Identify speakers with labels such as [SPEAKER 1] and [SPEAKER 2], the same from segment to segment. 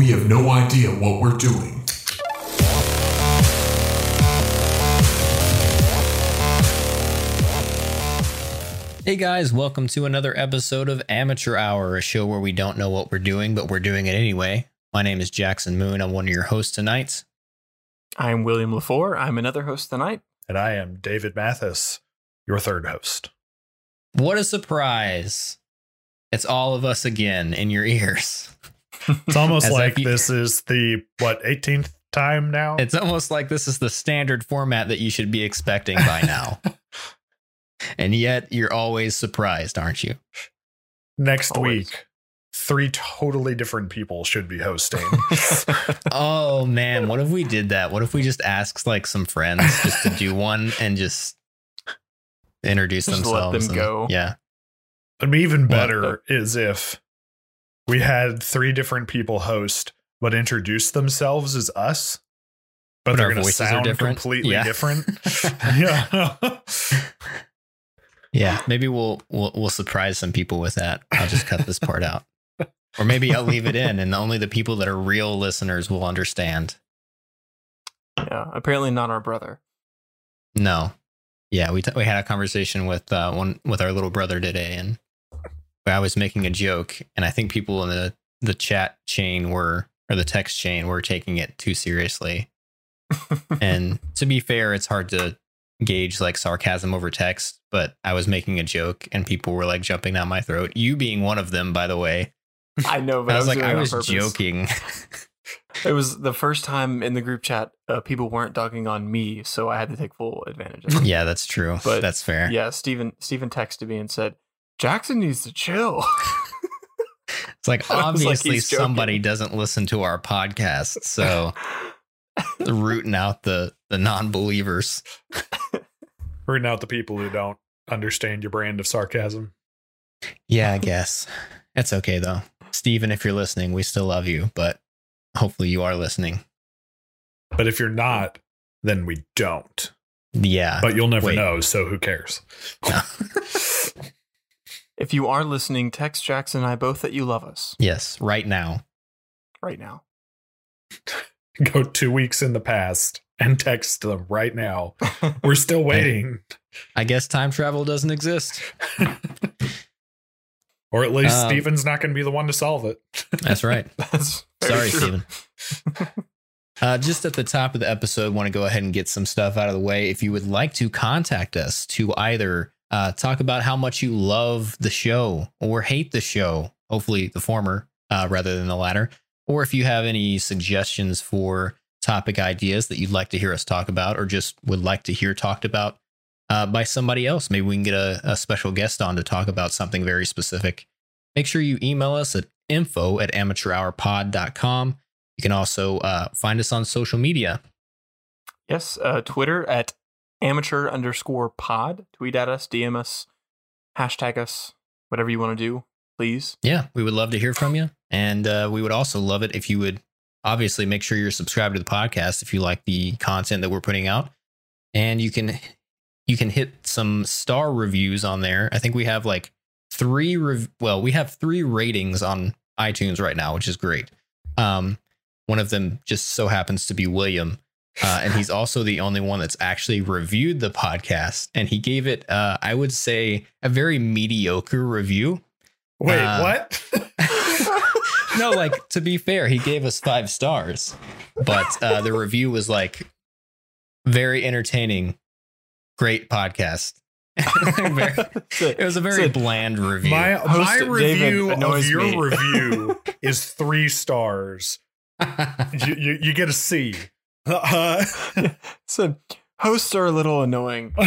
[SPEAKER 1] we have no idea what we're doing.
[SPEAKER 2] Hey guys, welcome to another episode of Amateur Hour, a show where we don't know what we're doing, but we're doing it anyway. My name is Jackson Moon. I'm one of your hosts tonight.
[SPEAKER 3] I'm William LaFour. I'm another host tonight.
[SPEAKER 4] And I am David Mathis, your third host.
[SPEAKER 2] What a surprise! It's all of us again in your ears.
[SPEAKER 4] It's almost like
[SPEAKER 2] you-
[SPEAKER 4] this is the, what, 18th time now?
[SPEAKER 2] It's almost like this is the standard format that you should be expecting by now. and yet you're always surprised, aren't you?
[SPEAKER 4] Next
[SPEAKER 3] Always.
[SPEAKER 4] week, three totally different people should be hosting.
[SPEAKER 2] Oh man, what if we did that? What if we just asked like some friends just to do one and just introduce
[SPEAKER 3] Just let
[SPEAKER 2] themselves?
[SPEAKER 3] them
[SPEAKER 2] and-
[SPEAKER 3] go.
[SPEAKER 2] Yeah.
[SPEAKER 4] It'd be even better is if we had three different people host, but introduce themselves as us. But,
[SPEAKER 2] But
[SPEAKER 4] they're going to sound
[SPEAKER 2] different?
[SPEAKER 4] completely
[SPEAKER 2] Yeah.
[SPEAKER 4] different. yeah.
[SPEAKER 2] Yeah, maybe we'll we'll we'll surprise some people with that. I'll just cut this part out. Or maybe I'll leave it in and only the people that are real listeners will understand.
[SPEAKER 3] yeah, apparently not our brother.
[SPEAKER 2] No. Yeah, we t- we had a conversation with uh one with our little brother today and I was making a joke and I think people in the the chat chain were or the text chain were taking it too seriously. and to be fair, it's hard to gauge like sarcasm over text, but I was making a joke and people were like jumping down my throat. You being one of them, by the way.
[SPEAKER 3] I know, but
[SPEAKER 2] I was like,
[SPEAKER 3] doing it
[SPEAKER 2] I was
[SPEAKER 3] purpose.
[SPEAKER 2] joking.
[SPEAKER 3] It was the first time in the group chat uh, people weren't dogging on me, so I had to take full advantage of it.
[SPEAKER 2] yeah, that's true.
[SPEAKER 3] But-
[SPEAKER 2] that's fair.
[SPEAKER 3] yeah, Stephen Stephen texted me and said, Jackson needs to chill.
[SPEAKER 2] It's like
[SPEAKER 3] I was like,
[SPEAKER 2] obviously somebody doesn't listen to our podcast, so rooting out the the non-believers.
[SPEAKER 4] Rooting out the people who don't understand your brand of sarcasm.
[SPEAKER 2] Yeah, I guess. It's okay though. Steven, if you're listening, we still love you, but hopefully you are listening.
[SPEAKER 4] But if you're not, then we don't.
[SPEAKER 2] Yeah.
[SPEAKER 4] But you'll never
[SPEAKER 2] Wait.
[SPEAKER 4] know, so who cares?
[SPEAKER 3] If you are listening, text Jackson and I both that you love us
[SPEAKER 2] yes, right now.
[SPEAKER 3] right now.
[SPEAKER 4] Go two weeks in the past and text them right now. We're still waiting.
[SPEAKER 2] I guess time travel doesn't exist.
[SPEAKER 4] or at least
[SPEAKER 2] Um,
[SPEAKER 4] Steven's not going to be the one to solve it.
[SPEAKER 2] That's right.
[SPEAKER 3] That's
[SPEAKER 2] Sorry,
[SPEAKER 3] true.
[SPEAKER 2] Steven. Uh, just at the top of the episode, want to go ahead and get some stuff out of the way. If you would like to contact us to either uh, talk about how much you love the show or hate the show, hopefully the former uh, rather than the latter, or if you have any suggestions for topic ideas that you'd like to hear us talk about or just would like to hear talked about uh, by somebody else, maybe we can get a, a special guest on to talk about something very specific. Make sure you email us at info at amateurhourpod.com. You can also uh, find us on social media.
[SPEAKER 3] Yes, uh, Twitter at amateur underscore pod. Tweet at us, DM us, hashtag us, whatever you want to do, please.
[SPEAKER 2] Yeah, we would love to hear from you. And uh, we would also love it if you would obviously make sure you're subscribed to the podcast if you like the content that we're putting out. And you can you can hit some star reviews on there. I think we have like three rev- well, we have three ratings on iTunes right now, which is great. Um, one of them just so happens to be William. Uh, and he's also the only one that's actually reviewed the podcast. And he gave it, uh, I would say, a very mediocre review.
[SPEAKER 4] Wait,
[SPEAKER 2] Uh,
[SPEAKER 4] what?
[SPEAKER 2] no, like to be fair, he gave us five stars, but uh, the review was like very entertaining, great podcast. Very- it was a very
[SPEAKER 3] Sid,
[SPEAKER 2] bland review.
[SPEAKER 4] my
[SPEAKER 3] Host
[SPEAKER 4] my
[SPEAKER 3] David
[SPEAKER 4] review of your
[SPEAKER 3] me.
[SPEAKER 4] review is three stars. You, you, you get a C. Uh,
[SPEAKER 3] so hosts are a little annoying.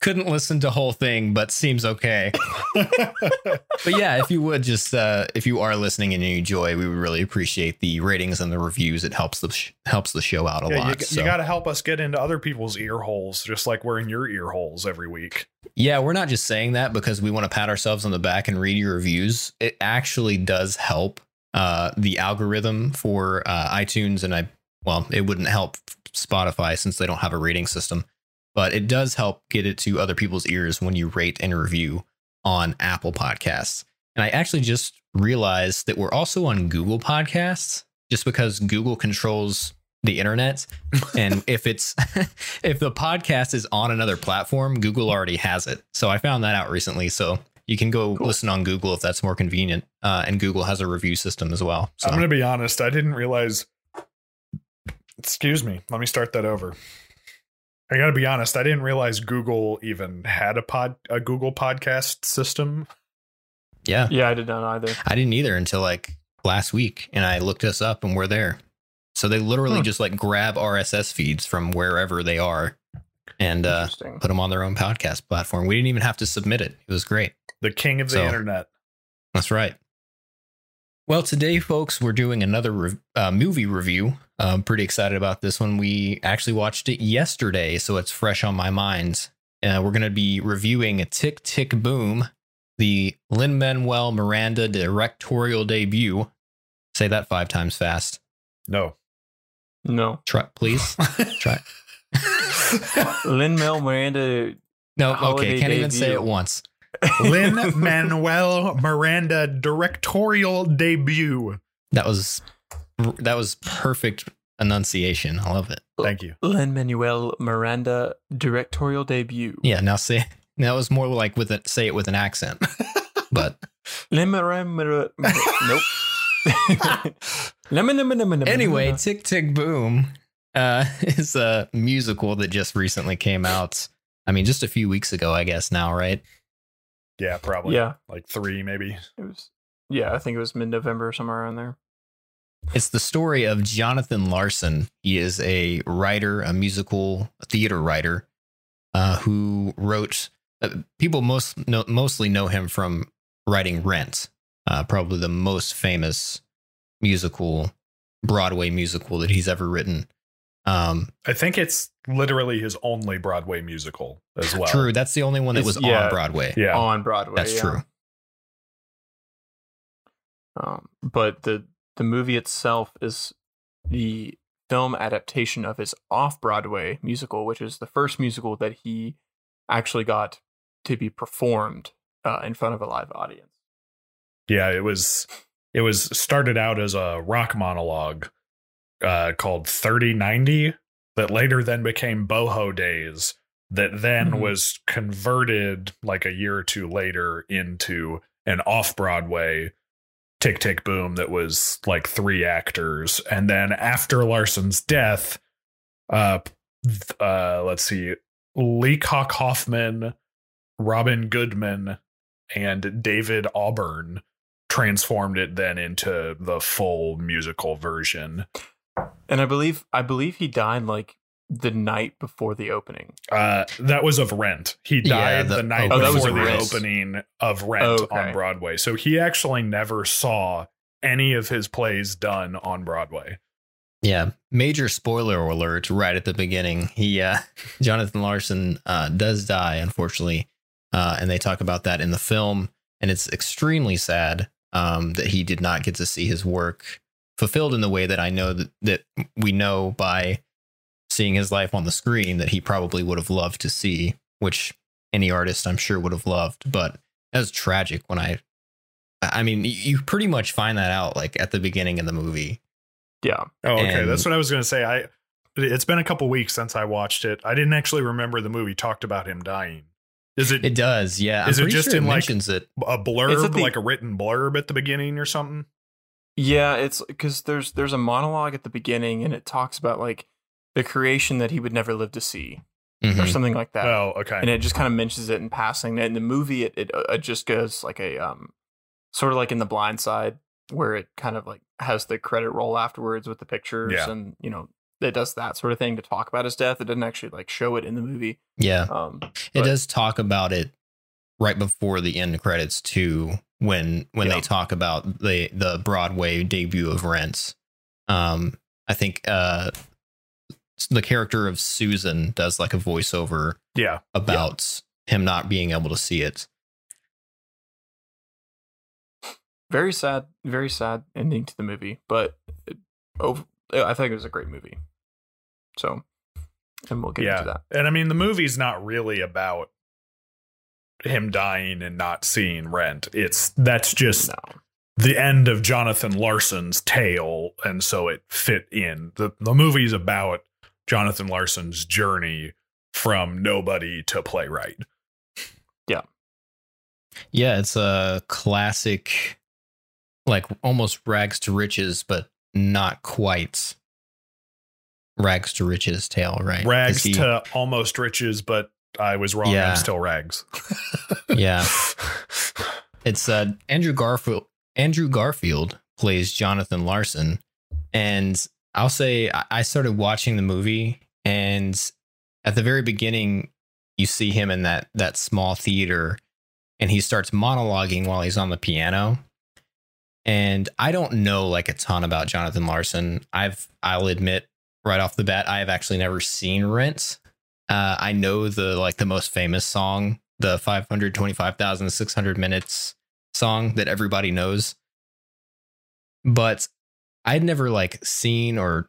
[SPEAKER 2] Couldn't listen to whole thing, but seems okay. But yeah, if you would just uh, if you are listening and you enjoy, we would really appreciate the ratings and the reviews. It helps the sh- helps the show out a
[SPEAKER 4] yeah,
[SPEAKER 2] lot.
[SPEAKER 4] you,
[SPEAKER 2] so.
[SPEAKER 4] you got to help us get into other people's ear holes, just like we're in your ear holes every week.
[SPEAKER 2] Yeah, we're not just saying that because we want to pat ourselves on the back and read your reviews. It actually does help uh, the algorithm for uh, iTunes, and I well, it wouldn't help Spotify since they don't have a rating system, but it does help get it to other people's ears when you rate and review on Apple Podcasts. And I actually just realized that we're also on Google Podcasts just because Google controls the internet. and if it's if the podcast is on another platform, Google already has it. So I found that out recently. So you can go
[SPEAKER 3] Cool.
[SPEAKER 2] listen on Google if that's more convenient. Uh, and Google has a review system as well. So
[SPEAKER 4] I'm going to be honest. I didn't realize. Excuse me. Let me start that over. I got to be honest. I didn't realize Google even had a pod a Google podcast system.
[SPEAKER 2] yeah,
[SPEAKER 3] Yeah, I did not either.
[SPEAKER 2] I didn't either until like last week, and I looked us up, and we're there. So they literally
[SPEAKER 3] Hmm.
[SPEAKER 2] just like grab RSS feeds from wherever they are, and uh, put them on their own podcast platform. We didn't even have to submit it. It was great.
[SPEAKER 4] The king of the
[SPEAKER 2] So-
[SPEAKER 4] internet.
[SPEAKER 2] That's right. Well, today, folks, we're doing another re- uh, movie review. I'm pretty excited about this one. We actually watched it yesterday, so it's fresh on my mind. Uh, we're going to be reviewing a Tick Tick Boom, the Lin Manuel Miranda directorial debut. Say that five times fast.
[SPEAKER 4] No.
[SPEAKER 3] No.
[SPEAKER 2] Try, please. Try.
[SPEAKER 3] Lin Mel Miranda.
[SPEAKER 2] No,
[SPEAKER 3] Holiday
[SPEAKER 2] okay. Can't even say it once.
[SPEAKER 4] Lin Manuel Miranda directorial debut.
[SPEAKER 2] That was that was perfect enunciation. I love it.
[SPEAKER 4] Thank you.
[SPEAKER 3] Lin Manuel Miranda directorial debut.
[SPEAKER 2] Yeah, now say that was more like with it. Say it with an accent, but
[SPEAKER 3] Lin Miranda. Nope. Lemon, lemon, lemon, lemon,
[SPEAKER 2] anyway. Tick Tick Boom uh, is a musical that just recently came out. I mean, just a few weeks ago, I guess now, right?
[SPEAKER 4] Yeah, probably.
[SPEAKER 3] yeah,
[SPEAKER 4] Like three, maybe.
[SPEAKER 3] it was. Yeah, I think it was mid November somewhere around there.
[SPEAKER 2] It's the story of Jonathan Larson. He is a writer, a musical theater writer, uh, who wrote. Uh, people most know, mostly know him from writing Rent, uh, probably the most famous musical, Broadway musical that he's ever written. Um,
[SPEAKER 4] I think it's literally his only Broadway musical as well.
[SPEAKER 2] True, that's the only one that
[SPEAKER 3] It's-
[SPEAKER 2] was
[SPEAKER 3] yeah.
[SPEAKER 2] on Broadway.
[SPEAKER 4] Yeah.
[SPEAKER 3] on Broadway.
[SPEAKER 2] That's
[SPEAKER 3] yeah.
[SPEAKER 2] true.
[SPEAKER 3] Um, but the the movie itself is the film adaptation of his off Broadway musical, which is the first musical that he actually got to be performed uh, in front of a live audience.
[SPEAKER 4] Yeah, it was it was started out as a rock monologue uh called 3090 that later then became Boho Days that then
[SPEAKER 3] Mhm.
[SPEAKER 4] was converted like a year or two later into an off-Broadway Tick Tick Boom that was like three actors and then after Larson's death uh uh let's see Leacock Hoffman, Robin Goodman and David Auburn transformed it then into the full musical version.
[SPEAKER 3] And I believe I believe he died like the night before the opening.
[SPEAKER 4] Uh, that was of Rent. He
[SPEAKER 2] Yeah,
[SPEAKER 4] died
[SPEAKER 2] the-
[SPEAKER 4] the, night
[SPEAKER 2] oh,
[SPEAKER 4] before the
[SPEAKER 2] Rent.
[SPEAKER 4] opening of Rent
[SPEAKER 3] Okay.
[SPEAKER 4] on Broadway. So he actually never saw any of his plays done on Broadway.
[SPEAKER 2] Yeah, major spoiler alert right at the beginning. He, uh, Jonathan Larson, uh, does die, unfortunately, uh, and they talk about that in the film, and it's extremely sad um, that he did not get to see his work fulfilled in the way that I know that that we know by seeing his life on the screen that he probably would have loved to see, which any artist I'm sure would have loved. But that was tragic when I, I mean, you pretty much find that out like at the beginning of the movie.
[SPEAKER 3] Yeah.
[SPEAKER 4] Oh, okay.
[SPEAKER 2] And-
[SPEAKER 4] That's what I was going to say. I it's been a couple weeks since I watched it. I didn't actually remember the movie talked about him dying. Is it,
[SPEAKER 2] It does, yeah.
[SPEAKER 4] Is it
[SPEAKER 2] I'm pretty
[SPEAKER 4] just
[SPEAKER 2] sure
[SPEAKER 4] in,
[SPEAKER 2] it
[SPEAKER 4] like-
[SPEAKER 2] mentions it?
[SPEAKER 4] a blurb,
[SPEAKER 3] at the-
[SPEAKER 4] like a written blurb at the beginning or something?
[SPEAKER 3] Yeah, it's because there's there's a monologue at the beginning and it talks about like the creation that he would never live to see or
[SPEAKER 2] Mhm.
[SPEAKER 3] something like that.
[SPEAKER 4] Oh, okay.
[SPEAKER 3] and it just kind of mentions it in passing. And in the movie, it, it it just goes like a um, sort of like in the Blind Side, where it kind of like has the credit roll afterwards with the pictures,
[SPEAKER 4] Yeah.
[SPEAKER 3] and you know it does that sort of thing to talk about his death. It doesn't actually like show it in the movie.
[SPEAKER 2] Yeah,
[SPEAKER 3] Um,
[SPEAKER 2] it
[SPEAKER 3] but-
[SPEAKER 2] does talk about it right before the end credits too. When when
[SPEAKER 3] Yeah.
[SPEAKER 2] they talk about the the Broadway debut of Rents. um, I think uh, the character of Susan does like a voiceover
[SPEAKER 4] yeah.
[SPEAKER 2] about him not being able to see it.
[SPEAKER 3] very sad, very sad ending to the movie, but it, over, I think it was a great movie. So, and we'll get
[SPEAKER 4] Yeah.
[SPEAKER 3] into that.
[SPEAKER 4] And I mean, the movie's not really about him dying and not seeing Rent. It's that's just
[SPEAKER 3] No.
[SPEAKER 4] the end of Jonathan Larson's tale, and so it fit in. the The movie's about Jonathan Larson's journey from nobody to playwright.
[SPEAKER 2] Yeah, yeah, it's a classic, like almost rags to riches, but not quite rags to riches tale, right?
[SPEAKER 4] Rags
[SPEAKER 2] he-
[SPEAKER 4] to almost riches, but I was wrong.
[SPEAKER 2] Yeah.
[SPEAKER 4] I'm still rags.
[SPEAKER 2] Yeah. It's uh, Andrew Garfield. Andrew Garfield plays Jonathan Larson, and I'll say I- started watching the movie, and at the very beginning, you see him in that that small theater, and he starts monologuing while he's on the piano. And I don't know like a ton about Jonathan Larson. I've I'll admit right off the bat, I have actually never seen Rent. Uh, I know the like the most famous song the 525,600 minutes song that everybody knows. But I'd never like seen or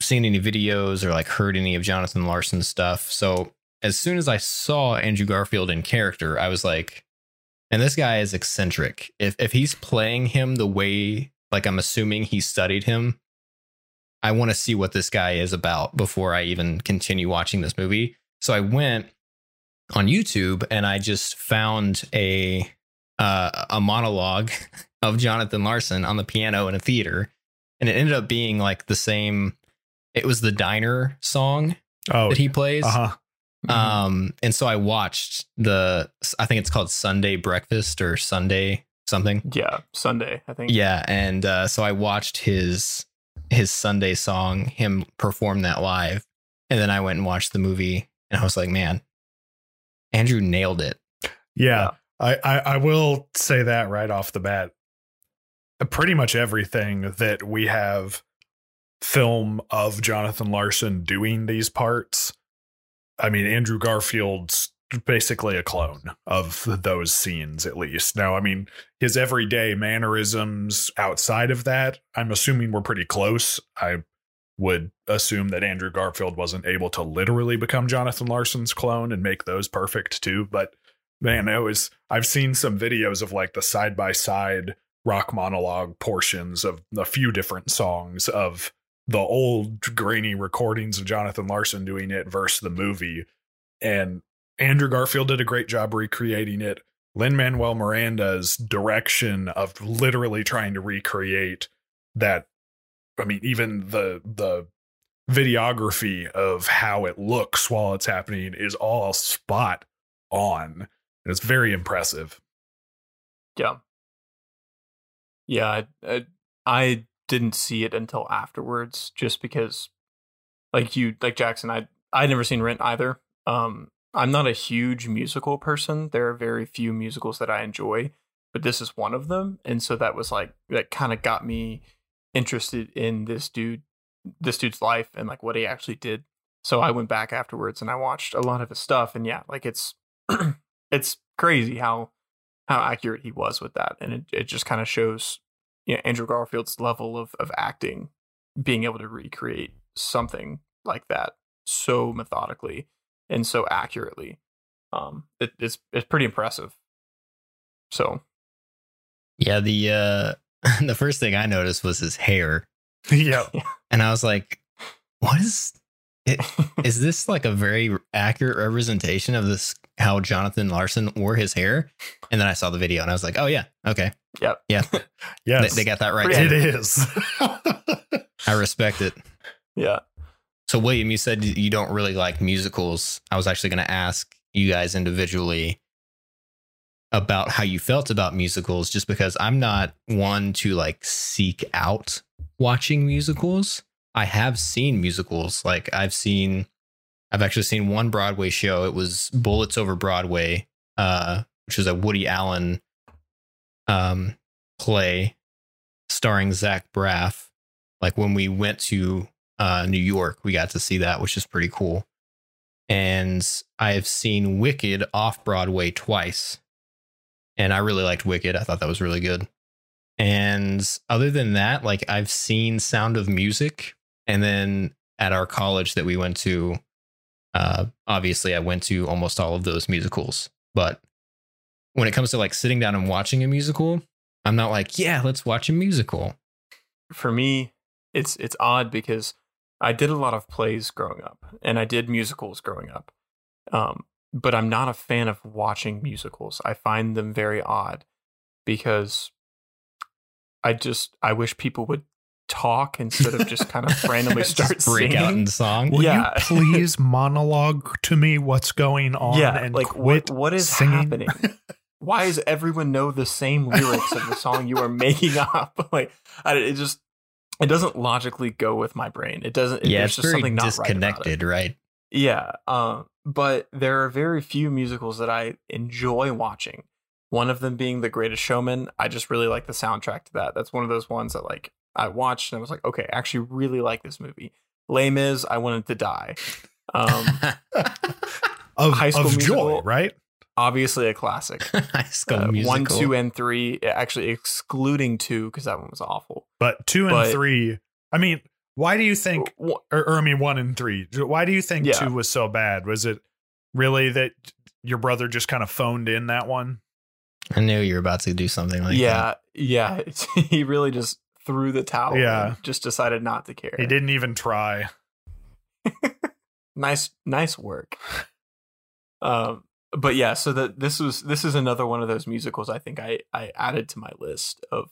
[SPEAKER 2] seen any videos or like heard any of Jonathan Larson's stuff. So as soon as I saw Andrew Garfield in character, I was like, and this guy is eccentric. If if he's playing him the way like I'm assuming he studied him, I want to see what this guy is about before I even continue watching this movie. So I went on YouTube and I just found a uh, a monologue of Jonathan Larson on the piano in a theater, and it ended up being like the same. It was the diner song
[SPEAKER 4] Oh,
[SPEAKER 2] that he plays.
[SPEAKER 4] uh huh.
[SPEAKER 3] Mhm.
[SPEAKER 2] Um, and so I watched the. I think it's called Sunday Breakfast or Sunday something.
[SPEAKER 3] yeah, Sunday, I think.
[SPEAKER 2] Yeah, and uh, so I watched his his Sunday song, him perform that live, and then I went and watched the movie, and I was like, man, Andrew nailed it.
[SPEAKER 4] Yeah, I, I I will say that right off the bat. Pretty much everything that we have film of Jonathan Larson doing these parts. I mean, Andrew Garfield's basically a clone of those scenes, at least. Now, I mean, his everyday mannerisms outside of that, I'm assuming we're pretty close. I would assume that Andrew Garfield wasn't able to literally become Jonathan Larson's clone and make those perfect too, but man, it was I've seen some videos of like the side by side rock monologue portions of a few different songs of the old grainy recordings of Jonathan Larson doing it versus the movie. And Andrew Garfield did a great job recreating it. Lin Manuel Miranda's direction of literally trying to recreate that. I mean, even the the videography of how it looks while it's happening is all spot on. It's very impressive.
[SPEAKER 3] Yeah. Yeah, I, I, didn't see it until afterwards, just because, like you, like Jackson, I I'd never seen Rent either. Um, I'm not a huge musical person. There are very few musicals that I enjoy, but this is one of them, and so that was like that kind of got me interested in this dude, this dude's life, and like what he actually did. So I went back afterwards and I watched a lot of his stuff, and yeah, like it's it's crazy how how accurate he was with that. And it, it just kind of shows you know, Andrew Garfield's level of, of acting, being able to recreate something like that so methodically and so accurately. Um, it, it's it's pretty impressive. So
[SPEAKER 2] Yeah, the uh the first thing I noticed was his hair.
[SPEAKER 4] yeah.
[SPEAKER 2] And I was like, what is it is this like a very accurate representation of this how Jonathan Larson wore his hair? And then I saw the video and I was like, oh yeah, okay.
[SPEAKER 3] Yep.
[SPEAKER 2] Yeah. They, they got that right.
[SPEAKER 4] It is.
[SPEAKER 2] I respect it.
[SPEAKER 3] yeah,
[SPEAKER 2] So William, you said you don't really like musicals. I was actually going to ask you guys individually about how you felt about musicals just because I'm not one to like seek out watching musicals. I have seen musicals. Like I've seen I've actually seen one Broadway show. It was Bullets Over Broadway, uh, which is a Woody Allen um play starring Zach Braff. Like when we went to uh, New York. We got to see that, which is pretty cool. And I have seen Wicked off Broadway twice. And I really liked Wicked. I thought that was really good. And other than that, like I've seen Sound of Music. And then at our college that we went to, uh, obviously I went to almost all of those musicals. But when it comes to like sitting down and watching a musical, I'm not like, yeah, let's watch a musical.
[SPEAKER 3] For me, it's it's odd because I did a lot of plays growing up, and I did musicals growing up. Um, but I'm not a fan of watching musicals. I find them very odd because I just I wish people would talk instead of just kind of randomly start
[SPEAKER 2] Just break
[SPEAKER 3] singing.
[SPEAKER 2] out in song.
[SPEAKER 4] Will
[SPEAKER 3] Yeah.
[SPEAKER 4] you please monologue to me what's going on
[SPEAKER 3] yeah,
[SPEAKER 4] and
[SPEAKER 3] like
[SPEAKER 4] quit
[SPEAKER 3] what what is
[SPEAKER 4] singing?
[SPEAKER 3] happening? Why does everyone know the same lyrics of the song you are making up? like I, it just it doesn't logically go with my brain. It doesn't.
[SPEAKER 2] yeah, it's
[SPEAKER 3] just
[SPEAKER 2] very
[SPEAKER 3] something not right
[SPEAKER 2] disconnected, right?
[SPEAKER 3] Yeah, um, but there are very few musicals that I enjoy watching. One of them being The Greatest Showman. I just really like the soundtrack to that. That's one of those ones that like I watched and I was like, okay, I actually really like this movie. Les is I wanted to die. Um,
[SPEAKER 4] of,
[SPEAKER 3] High School
[SPEAKER 4] of joy,
[SPEAKER 3] Musical.
[SPEAKER 4] right?
[SPEAKER 3] Obviously a classic.
[SPEAKER 2] High School
[SPEAKER 3] Uh,
[SPEAKER 2] Musical.
[SPEAKER 3] one, two, and three. Actually, excluding two because that one was awful.
[SPEAKER 4] But two and
[SPEAKER 3] But-
[SPEAKER 4] three. I mean, why do you think? Or, or I mean, one and three. Why do you think
[SPEAKER 3] Yeah.
[SPEAKER 4] two was so bad? Was it really that your brother just kind of phoned in that one?
[SPEAKER 2] I knew you were about to do something like that.
[SPEAKER 3] yeah, yeah. He really just threw the towel.
[SPEAKER 4] Yeah.
[SPEAKER 3] and just decided not to care.
[SPEAKER 4] He didn't even try.
[SPEAKER 3] nice nice work um but yeah so that this was this is another one of those musicals i think i i added to my list of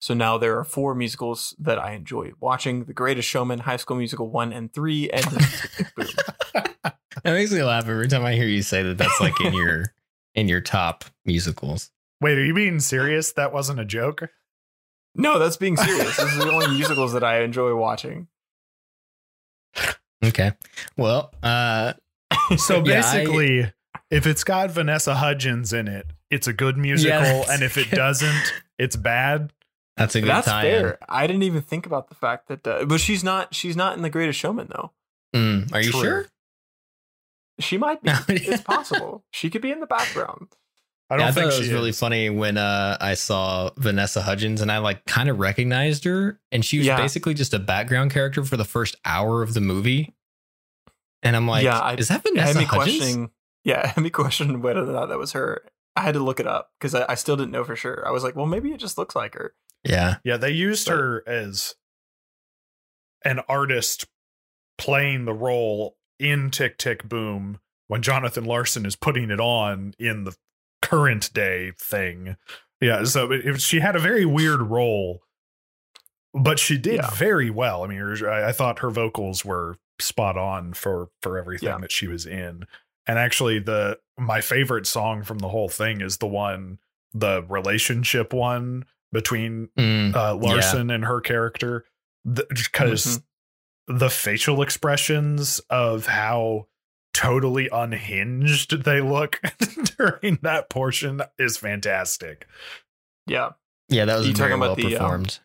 [SPEAKER 3] so now there are four musicals that i enjoy watching the greatest showman high school musical 1 and 3 and Tick, Tick, Boom.
[SPEAKER 2] That makes me laugh every time I hear you say that. That's like in your in your top musicals.
[SPEAKER 4] Wait, are you being serious? That wasn't a joke.
[SPEAKER 3] no that's being serious this is the only musicals that i enjoy watching
[SPEAKER 2] Okay. Well, uh,
[SPEAKER 4] So
[SPEAKER 2] Yeah, I-
[SPEAKER 4] basically, if it's got Vanessa Hudgens in it, it's a good musical,
[SPEAKER 2] that's
[SPEAKER 4] and if it
[SPEAKER 2] good.
[SPEAKER 4] doesn't, it's bad.
[SPEAKER 2] that's a good
[SPEAKER 3] that's
[SPEAKER 2] tie.
[SPEAKER 3] fair i didn't even think about the fact that uh, but she's not she's not in the greatest showman though
[SPEAKER 2] Mm, are you
[SPEAKER 4] True.
[SPEAKER 2] sure?
[SPEAKER 3] she might be it's possible she could be in the background
[SPEAKER 4] I don't
[SPEAKER 2] I
[SPEAKER 4] think
[SPEAKER 2] thought it was really
[SPEAKER 4] is.
[SPEAKER 2] funny when uh, I saw Vanessa Hudgens and I like kind of recognized her, and she was
[SPEAKER 3] Yeah.
[SPEAKER 2] basically just a background character for the first hour of the movie. And I'm like,
[SPEAKER 3] Yeah, I-
[SPEAKER 2] is that Vanessa Hudgens?
[SPEAKER 3] Questioning. Yeah, it had me questioning whether or not that was her. I had to look it up because I, I still didn't know for sure. I was like, well, maybe it just looks like her.
[SPEAKER 2] Yeah,
[SPEAKER 4] Yeah, they used
[SPEAKER 3] But-
[SPEAKER 4] her as an artist playing the role in Tick Tick Boom when Jonathan Larson is putting it on in the current day thing. Yeah, so it, it- she had a very weird role, but she did
[SPEAKER 3] Yeah.
[SPEAKER 4] very well. I mean, I, I thought her vocals were spot on for for everything
[SPEAKER 3] Yeah.
[SPEAKER 4] that she was in. And actually, the my favorite song from the whole thing is the one, the relationship one between
[SPEAKER 2] Mm,
[SPEAKER 4] uh, Larson and her character because
[SPEAKER 3] Mm-hmm.
[SPEAKER 4] the facial expressions of how totally unhinged they look during that portion is fantastic.
[SPEAKER 3] Yeah,
[SPEAKER 2] yeah, that was
[SPEAKER 3] You
[SPEAKER 2] very
[SPEAKER 3] talking
[SPEAKER 2] well
[SPEAKER 3] about the, um,
[SPEAKER 2] performed.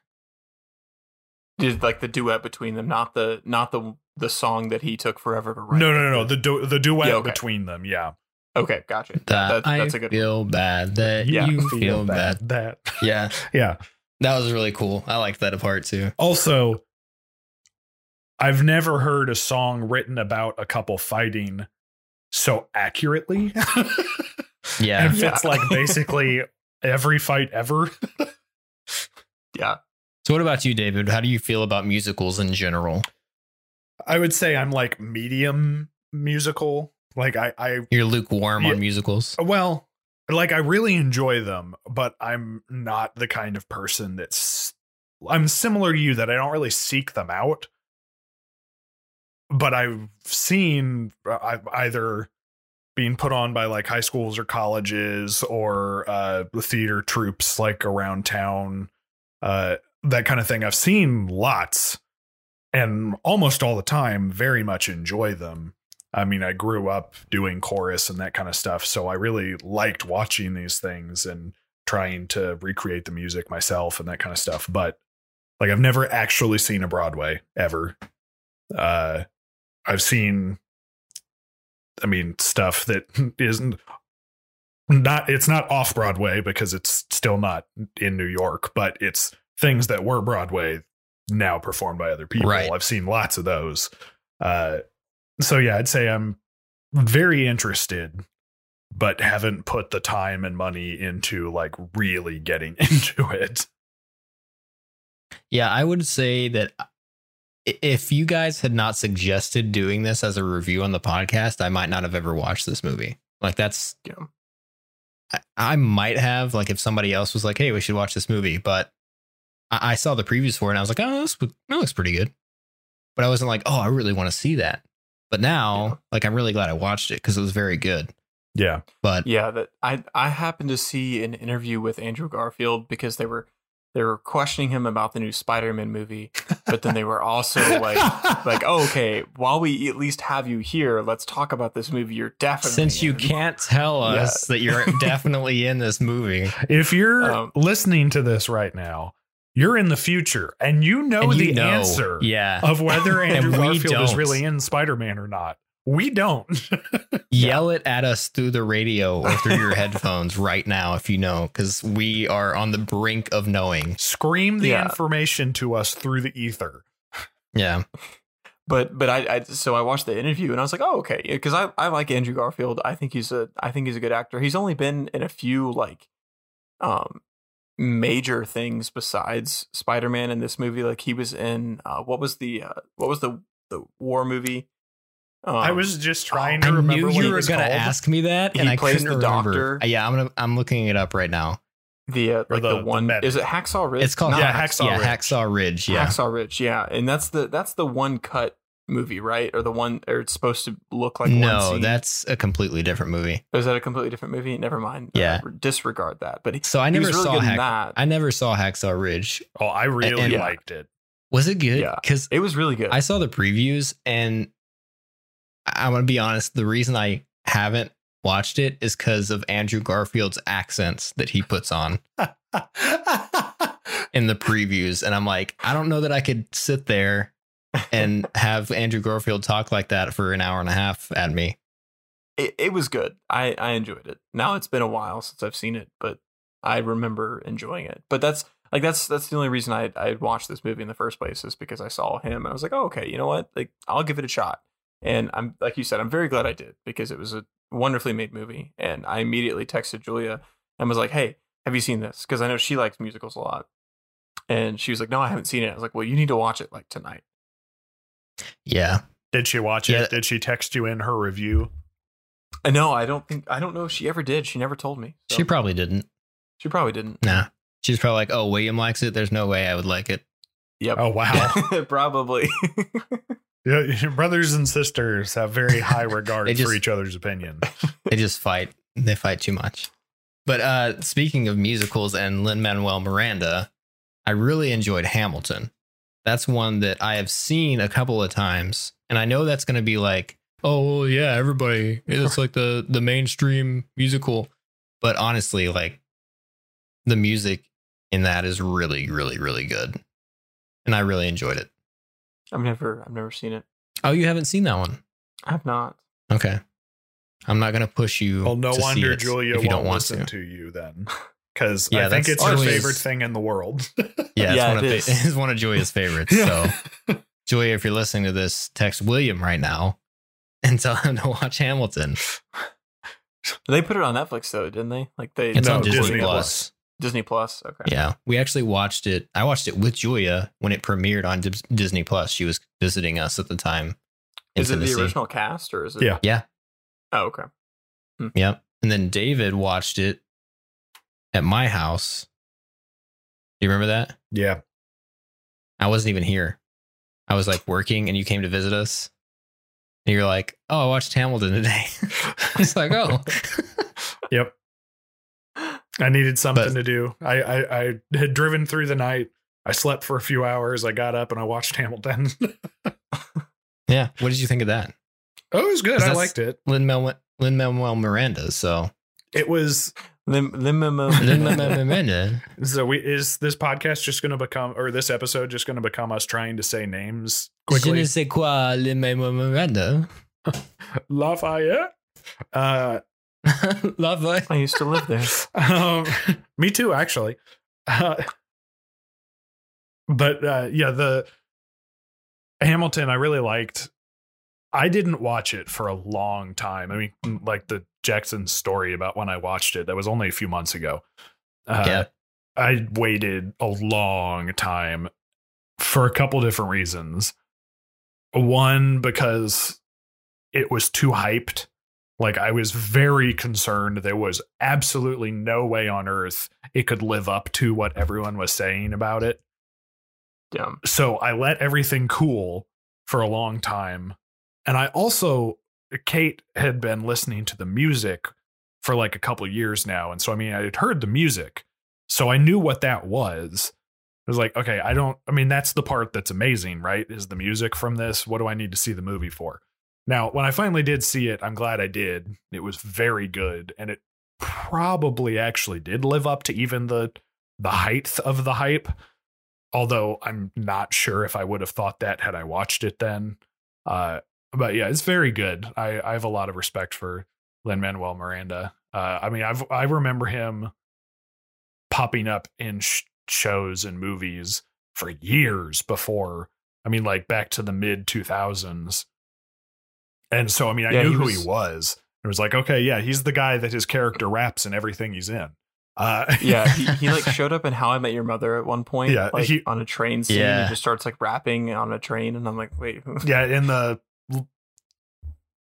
[SPEAKER 3] did like the duet between them, not the not the the song that he took forever to write.
[SPEAKER 4] no, no, no, no. The du- the duet
[SPEAKER 3] Yeah, okay.
[SPEAKER 4] between them. Yeah,
[SPEAKER 3] okay, gotcha.
[SPEAKER 2] that
[SPEAKER 3] that,
[SPEAKER 2] I
[SPEAKER 3] that's a good.
[SPEAKER 2] feel bad that
[SPEAKER 3] Yeah,
[SPEAKER 2] you feel bad.
[SPEAKER 4] That
[SPEAKER 2] Yeah,
[SPEAKER 4] yeah.
[SPEAKER 2] that was really cool. I liked that part too.
[SPEAKER 4] Also, I've never heard a song written about a couple fighting so accurately.
[SPEAKER 2] Yeah,
[SPEAKER 4] and fits
[SPEAKER 3] Yeah.
[SPEAKER 4] like basically every fight ever.
[SPEAKER 3] Yeah,
[SPEAKER 2] So, what about you, David? How do you feel about musicals in general?
[SPEAKER 4] I would say I'm like medium musical. Like I, I
[SPEAKER 2] You're lukewarm
[SPEAKER 4] Yeah.
[SPEAKER 2] on musicals.
[SPEAKER 4] well, like I really enjoy them, but I'm not the kind of person that's I'm similar to you that I don't really seek them out. But I've seen I've either being put on by like high schools or colleges or uh the theater troupes like around town uh that kind of thing i've seen lots and almost all the time very much enjoy them. I mean i grew up doing chorus and that kind of stuff so i really liked watching these things and trying to recreate the music myself and that kind of stuff but like i've never actually seen a broadway ever. Uh i've seen I mean, stuff that isn't not it's not off Broadway because it's still not in New York, but it's things that were Broadway now performed by other people.
[SPEAKER 2] Right.
[SPEAKER 4] I've seen lots of those. Uh so yeah, I'd say I'm very interested, but haven't put the time and money into like really getting into it.
[SPEAKER 2] Yeah, I would say that if you guys had not suggested doing this as a review on the podcast, I might not have ever watched this movie. Like that's
[SPEAKER 3] Yeah.
[SPEAKER 2] I, I might have like if somebody else was like, "Hey, we should watch this movie," but I, I saw the previews for it and I was like, "Oh, this, that looks pretty good," but I wasn't like, "Oh, I really want to see that." But now,
[SPEAKER 3] Yeah.
[SPEAKER 2] like, I'm really glad I watched it because it was very good.
[SPEAKER 4] Yeah.
[SPEAKER 2] But
[SPEAKER 3] Yeah, that I I happened to see an interview with Andrew Garfield because they were they were questioning him about the new Spider-Man movie, but then they were also like like oh, okay, while we at least have you here, let's talk about this movie. You're definitely
[SPEAKER 2] since you
[SPEAKER 3] in."
[SPEAKER 2] can't tell
[SPEAKER 3] Yeah.
[SPEAKER 2] us that you're definitely in this movie,
[SPEAKER 4] if you're
[SPEAKER 3] Um,
[SPEAKER 4] listening to this right now, you're in the future and you know
[SPEAKER 2] and
[SPEAKER 4] the
[SPEAKER 2] know,
[SPEAKER 4] answer
[SPEAKER 2] yeah,
[SPEAKER 4] of whether Andrew
[SPEAKER 2] we
[SPEAKER 4] Garfield is
[SPEAKER 2] don't.
[SPEAKER 4] really in Spider Man or not. We don't.
[SPEAKER 2] yell it at us through the radio or through your headphones right now if you know because we are on the brink of knowing
[SPEAKER 4] Scream the
[SPEAKER 3] Yeah.
[SPEAKER 4] information to us through the ether.
[SPEAKER 2] yeah
[SPEAKER 3] But but I, I so I watched the interview and I was like, oh okay, because I, I like Andrew Garfield. I think he's a I think he's a good actor. He's only been in a few like um major things besides Spider Man in this movie. Like he was in uh, what was the uh, what was the the war movie? Um,
[SPEAKER 4] I was just trying to
[SPEAKER 2] i
[SPEAKER 4] remember
[SPEAKER 2] you were gonna ask me that and
[SPEAKER 3] He
[SPEAKER 2] i
[SPEAKER 3] plays
[SPEAKER 2] couldn't
[SPEAKER 3] the
[SPEAKER 2] remember
[SPEAKER 3] doctor.
[SPEAKER 2] Uh, yeah i'm gonna i'm looking it up right now
[SPEAKER 3] the uh, like
[SPEAKER 4] the-
[SPEAKER 3] the,
[SPEAKER 4] the
[SPEAKER 3] one
[SPEAKER 4] medic.
[SPEAKER 3] is it Hacksaw Ridge?
[SPEAKER 2] it's called
[SPEAKER 3] Not
[SPEAKER 4] Yeah, Hacksaw
[SPEAKER 2] yeah
[SPEAKER 4] Ridge.
[SPEAKER 2] hacksaw ridge yeah
[SPEAKER 3] Hacksaw Ridge, yeah, and that's the that's the one cut movie, right? Or the one, or it's supposed to look like one
[SPEAKER 2] no
[SPEAKER 3] scene.
[SPEAKER 2] that's a completely different movie
[SPEAKER 3] Or is that a completely different movie? Never mind.
[SPEAKER 2] Yeah.
[SPEAKER 3] Uh, disregard that. But he,
[SPEAKER 2] so i never
[SPEAKER 3] really
[SPEAKER 2] saw
[SPEAKER 3] good
[SPEAKER 2] Hack-
[SPEAKER 3] that.
[SPEAKER 2] i never saw hacksaw ridge
[SPEAKER 4] Oh, I really
[SPEAKER 2] And-
[SPEAKER 3] Yeah.
[SPEAKER 4] liked it.
[SPEAKER 2] was it good
[SPEAKER 3] Yeah.
[SPEAKER 2] because
[SPEAKER 3] it was really good.
[SPEAKER 2] I saw the previews and I- I'm gonna be honest, the reason I haven't watched it is because of Andrew Garfield's accents that he puts on in the previews. And I'm like, I don't know that I could sit there and have Andrew Garfield talk like that for an hour and a half at me.
[SPEAKER 3] it, it was good. I I enjoyed it. Now it's been a while since I've seen it, but I remember enjoying it. But that's like that's that's the only reason I I watched this movie in the first place is because I saw him and I was like, oh, okay, you know what? Like I'll give it a shot. And I'm like you said, I'm very glad I did because it was a wonderfully made movie. And I immediately texted Julia and was like, hey, have you seen this? Because I know she likes musicals a lot. And she was like, no, I haven't seen it. I was like, well, you need to watch it like tonight.
[SPEAKER 2] Yeah.
[SPEAKER 4] Did she watch
[SPEAKER 2] Yeah.
[SPEAKER 4] it? Did she text you in her review?
[SPEAKER 3] Uh, No, I don't think I don't know if she ever did. She never told me. So
[SPEAKER 2] She probably didn't.
[SPEAKER 3] she probably didn't.
[SPEAKER 2] Nah. She's probably like, oh, William likes it. There's no way I would like it.
[SPEAKER 3] Yep.
[SPEAKER 4] Oh wow.
[SPEAKER 3] probably.
[SPEAKER 4] Yeah, your brothers and sisters have very high regard
[SPEAKER 2] just-
[SPEAKER 4] for each other's opinion.
[SPEAKER 2] They just fight. They fight too much. But uh speaking of musicals and Lin Manuel Miranda, I really enjoyed Hamilton. That's one that I have seen a couple of times, and I know that's going to be like, oh well, yeah, everybody, it's like the the mainstream musical. But honestly, like the music in that is really, really, really good, and I really enjoyed it.
[SPEAKER 3] I've never I've never seen it.
[SPEAKER 2] Oh, you haven't seen that one?
[SPEAKER 3] I have not.
[SPEAKER 2] Okay, I'm not going to push you.
[SPEAKER 4] Well, no
[SPEAKER 2] to see
[SPEAKER 4] wonder
[SPEAKER 2] it
[SPEAKER 4] Julia
[SPEAKER 2] if
[SPEAKER 4] won't
[SPEAKER 2] you don't want
[SPEAKER 4] listen
[SPEAKER 2] to.
[SPEAKER 4] to you then. Because
[SPEAKER 2] Yeah,
[SPEAKER 4] I think
[SPEAKER 2] that's
[SPEAKER 4] it's her
[SPEAKER 2] Julia's-
[SPEAKER 4] favorite thing in the world.
[SPEAKER 2] Yeah, it's,
[SPEAKER 3] Yeah,
[SPEAKER 2] one,
[SPEAKER 3] it
[SPEAKER 2] of,
[SPEAKER 3] is.
[SPEAKER 2] it's one of Julia's favorites. So, Julia, if you're listening to this, text William right now and tell him to watch Hamilton.
[SPEAKER 3] They put it on Netflix though, didn't they? Like they
[SPEAKER 2] It's
[SPEAKER 4] No,
[SPEAKER 2] on Disney,
[SPEAKER 4] Disney
[SPEAKER 2] Plus.
[SPEAKER 3] Disney Plus. Okay.
[SPEAKER 2] Yeah, we actually watched it. I watched it with Julia when it premiered on Dis- Disney Plus. She was visiting us at the time.
[SPEAKER 3] Is it the original cast or is it?
[SPEAKER 4] Yeah.
[SPEAKER 2] Yeah.
[SPEAKER 3] Oh, okay. Hmm.
[SPEAKER 2] Yep. And then David watched it at my house. Do you remember that?
[SPEAKER 4] yeah.
[SPEAKER 2] I wasn't even here. I was like working and you came to visit us. And you're like, oh, I watched Hamilton today. I was like, oh.
[SPEAKER 4] Yep. I needed something
[SPEAKER 2] But-
[SPEAKER 4] to do. I, I I had driven through the night. I slept for a few hours. I got up and I watched Hamilton.
[SPEAKER 2] yeah. What did you think of that?
[SPEAKER 4] oh, it was good. I liked it.
[SPEAKER 2] Lin Manuel Miranda. So,
[SPEAKER 4] It was
[SPEAKER 3] Lim- Lim- Lim-
[SPEAKER 2] Miranda.
[SPEAKER 4] so. We is this podcast just going to become, or this episode just going to become us trying to say names quickly?
[SPEAKER 2] Je ne sais quoi, Lin Manuel Miranda.
[SPEAKER 4] Lafayette. Uh,
[SPEAKER 2] Love it.
[SPEAKER 3] I used to live there.
[SPEAKER 4] um, me too, actually. Uh, but uh, yeah, the Hamilton I really liked. I didn't watch it for a long time. I mean, like the Jackson story about when I watched it, that was only a few months ago. Uh,
[SPEAKER 2] yeah.
[SPEAKER 4] I waited a long time for a couple different reasons. One, because it was too hyped. Like, I was very concerned there was absolutely no way on earth it could live up to what everyone was saying about it.
[SPEAKER 3] Yeah.
[SPEAKER 4] So I let everything cool for a long time. And I also, Kate had been listening to the music for like a couple years now. And so, I mean, I had heard the music. So I knew what that was. I was like, okay, I don't, I mean, that's the part that's amazing, right? Is the music from this. What do I need to see the movie for? Now, when I finally did see it, I'm glad I did. It was very good. And it probably actually did live up to even the the height of the hype. Although I'm not sure if I would have thought that had I watched it then. Uh, but yeah, it's very good. I, I have a lot of respect for Lin Manuel Miranda. Uh, I mean, I've I remember him popping up in sh- shows and movies for years before. I mean, like back to the mid 2000s. And so, I mean, I
[SPEAKER 3] Yeah,
[SPEAKER 4] knew
[SPEAKER 3] he
[SPEAKER 4] who
[SPEAKER 3] was-
[SPEAKER 4] he was. It was like, okay, yeah, he's the guy that his character raps in everything he's in. Uh,
[SPEAKER 3] Yeah, he, he like showed up in How I Met Your Mother at one point.
[SPEAKER 4] Yeah,
[SPEAKER 3] like
[SPEAKER 4] he-
[SPEAKER 3] on a train scene.
[SPEAKER 2] Yeah.
[SPEAKER 3] He just starts like rapping on a train, and I'm like, wait, who?
[SPEAKER 4] yeah, in the l-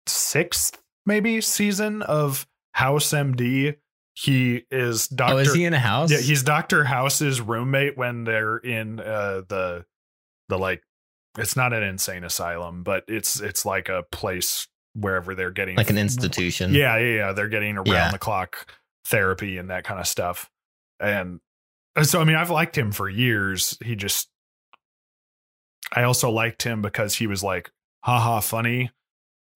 [SPEAKER 4] sixth maybe season of House MD, he is Doctor.
[SPEAKER 2] Oh, is he in a house?
[SPEAKER 4] Yeah, he's Doctor House's roommate when they're in uh, the the like. It's not an insane asylum, but it's it's like a place wherever they're getting
[SPEAKER 2] like an institution.
[SPEAKER 4] Yeah, yeah, yeah. They're getting around
[SPEAKER 2] Yeah.
[SPEAKER 4] the clock therapy and that kind of stuff. And and so, I mean, I've liked him for years. He just, I also liked him because he was like, haha, funny,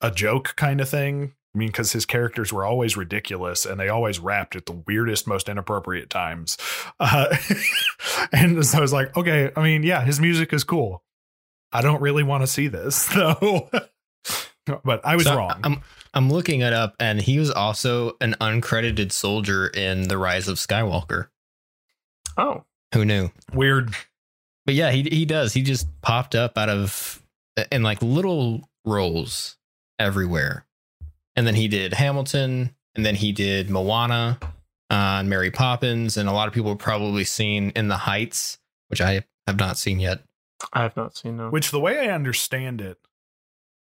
[SPEAKER 4] a joke kind of thing. I mean, because his characters were always ridiculous and they always rapped at the weirdest, most inappropriate times. Uh, and so I was like, okay, I mean, yeah, his music is cool. I don't really want to see this though. but I was
[SPEAKER 2] So,
[SPEAKER 4] wrong.
[SPEAKER 2] I'm I'm looking it up, and he was also an uncredited soldier in the Rise of Skywalker.
[SPEAKER 3] Oh,
[SPEAKER 2] Who knew?
[SPEAKER 4] Weird.
[SPEAKER 2] But yeah, he he does. He just popped up out of in like little roles everywhere, and then he did Hamilton, and then he did Moana, uh, and Mary Poppins, and a lot of people have probably seen In the Heights, which I have not seen yet.
[SPEAKER 3] I have not seen them.
[SPEAKER 4] Which the way I understand it,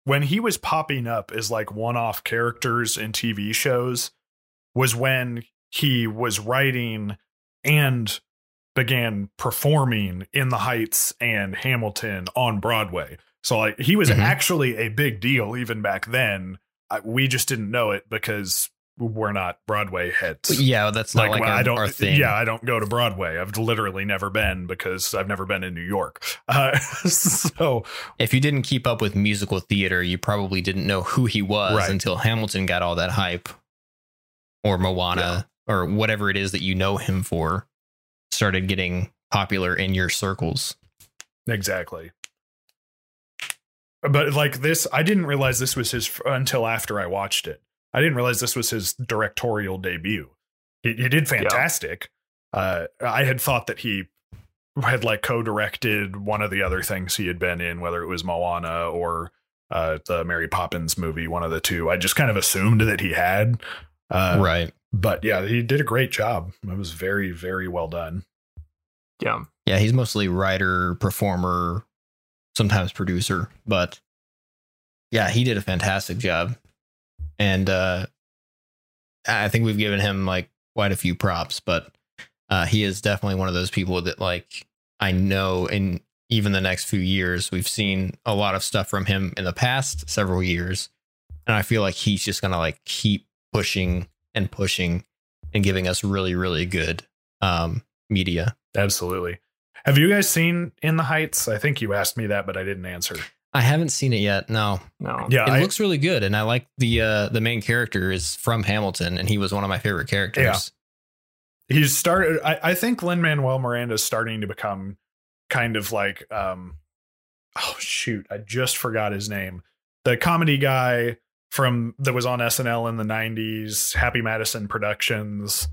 [SPEAKER 4] when he was popping up as like one-off characters in TV shows, was when he was writing and began performing in the Heights and Hamilton on Broadway. So like he was
[SPEAKER 2] Mhm.
[SPEAKER 4] actually a big deal even back then. I, we just didn't know it because we're not Broadway heads.
[SPEAKER 2] Yeah, that's not like,
[SPEAKER 4] well,
[SPEAKER 2] our,
[SPEAKER 4] I don't. Yeah, I don't go to Broadway. I've literally never been because I've never been in New York. Uh, so
[SPEAKER 2] if you didn't keep up with musical theater, you probably didn't know who he was
[SPEAKER 4] Right.
[SPEAKER 2] until Hamilton got all that hype, or Moana, or whatever it is that you know him for, started getting popular in your circles.
[SPEAKER 4] exactly. But like this, I didn't realize this was his until after I watched it. I didn't realize this was his directorial debut. He, he did fantastic. Uh, I had thought that he had like co-directed one of the other things he had been in, whether it was Moana or uh, the Mary Poppins movie, one of the two. I just kind of assumed that he had. Uh,
[SPEAKER 2] right.
[SPEAKER 4] But yeah, he did a great job. It was very, very well done.
[SPEAKER 3] yeah,
[SPEAKER 2] Yeah, he's mostly writer, performer, sometimes producer, but yeah, he did a fantastic job. And uh I think we've given him like quite a few props, but uh he is definitely one of those people that like I know in even the next few years we've seen a lot of stuff from him in the past several years and I feel like he's just to like keep pushing and pushing and giving us really really good um media.
[SPEAKER 4] Absolutely. Have you guys seen In the Heights? I think you asked me that, but I didn't answer.
[SPEAKER 2] I haven't seen it yet. No,
[SPEAKER 3] no,
[SPEAKER 4] Yeah,
[SPEAKER 2] it
[SPEAKER 4] I,
[SPEAKER 2] looks really good, and I like the uh, the main character is from Hamilton, and he was one of my favorite characters. Yeah.
[SPEAKER 4] he's started. I, I think Lin Manuel Miranda is starting to become kind of like, um, oh shoot, I just forgot his name. The comedy guy from that was on SNL in the '90s, Happy Madison Productions.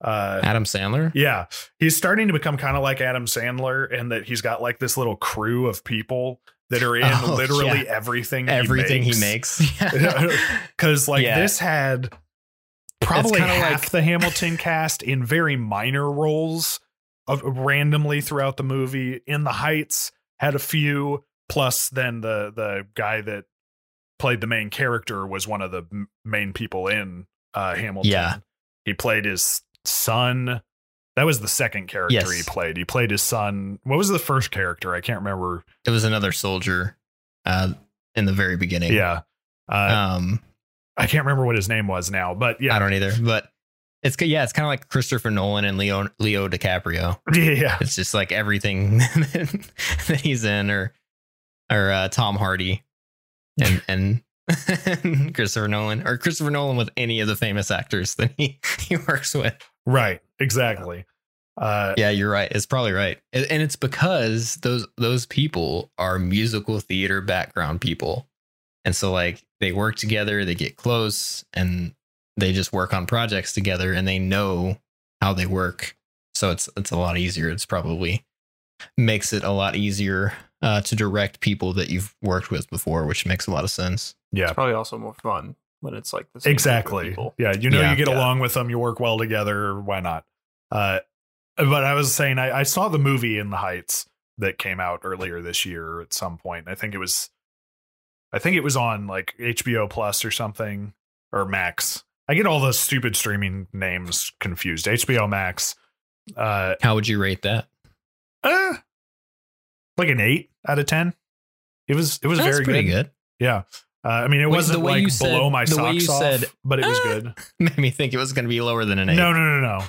[SPEAKER 4] Uh,
[SPEAKER 2] Adam Sandler.
[SPEAKER 4] Yeah, he's starting to become kind of like Adam Sandler in that he's got like this little crew of people that are in
[SPEAKER 2] Oh,
[SPEAKER 4] literally
[SPEAKER 2] yeah.
[SPEAKER 4] everything
[SPEAKER 2] Everything
[SPEAKER 4] he makes. Because like
[SPEAKER 2] Yeah.
[SPEAKER 4] this had probably half
[SPEAKER 2] like-
[SPEAKER 4] the Hamilton cast in very minor roles of randomly throughout the movie. In the Heights had a few, plus then the the guy that played the main character was one of the m- main people in uh Hamilton.
[SPEAKER 2] Yeah.
[SPEAKER 4] He played his son. That was the second character
[SPEAKER 2] Yes.
[SPEAKER 4] he played. He played his son. What was the first character? I can't remember.
[SPEAKER 2] it was another soldier uh, in the very beginning.
[SPEAKER 4] Yeah. Uh,
[SPEAKER 2] Um,
[SPEAKER 4] I can't remember what his name was now, but yeah.
[SPEAKER 2] I don't either, but it's good. Yeah, it's kind of like Christopher Nolan and Leo Leo DiCaprio.
[SPEAKER 4] yeah.
[SPEAKER 2] It's just like everything that he's in, or or uh, Tom Hardy, and and Christopher Nolan, or Christopher Nolan with any of the famous actors that he he works with.
[SPEAKER 4] Right. Exactly. Uh,
[SPEAKER 2] Yeah, you're right. It's probably right, and and it's because those those people are musical theater background people, and so like they work together, they get close, and they just work on projects together, and they know how they work. So it's it's a lot easier. It's probably makes it a lot easier uh, to direct people that you've worked with before, which makes a lot of sense.
[SPEAKER 4] yeah.
[SPEAKER 3] It's probably also more fun when it's like the same group of
[SPEAKER 4] Exactly.
[SPEAKER 3] people.
[SPEAKER 4] Yeah. You know,
[SPEAKER 2] Yeah.
[SPEAKER 4] you get
[SPEAKER 3] Yeah.
[SPEAKER 4] along with them, you work well together. Why not? Uh, but I was saying, I, I saw the movie In the Heights that came out earlier this year at some point. I think it was, I think it was on like HBO Plus or something or Max. I get all the stupid streaming names confused. HBO Max. Uh,
[SPEAKER 2] How would you rate that?
[SPEAKER 4] uh like an eight out of ten. It was it was
[SPEAKER 2] That's
[SPEAKER 4] very
[SPEAKER 2] pretty
[SPEAKER 4] good.
[SPEAKER 2] good.
[SPEAKER 4] Yeah. Uh, I mean, it
[SPEAKER 2] Wait,
[SPEAKER 4] wasn't
[SPEAKER 2] the way
[SPEAKER 4] like
[SPEAKER 2] you said-
[SPEAKER 4] below my
[SPEAKER 2] the way
[SPEAKER 4] socks
[SPEAKER 2] you
[SPEAKER 4] off,
[SPEAKER 2] said,
[SPEAKER 4] but it was
[SPEAKER 2] "Ah."
[SPEAKER 4] good.
[SPEAKER 2] Made me think it was going to be lower than an eight.
[SPEAKER 4] No, no, no, no.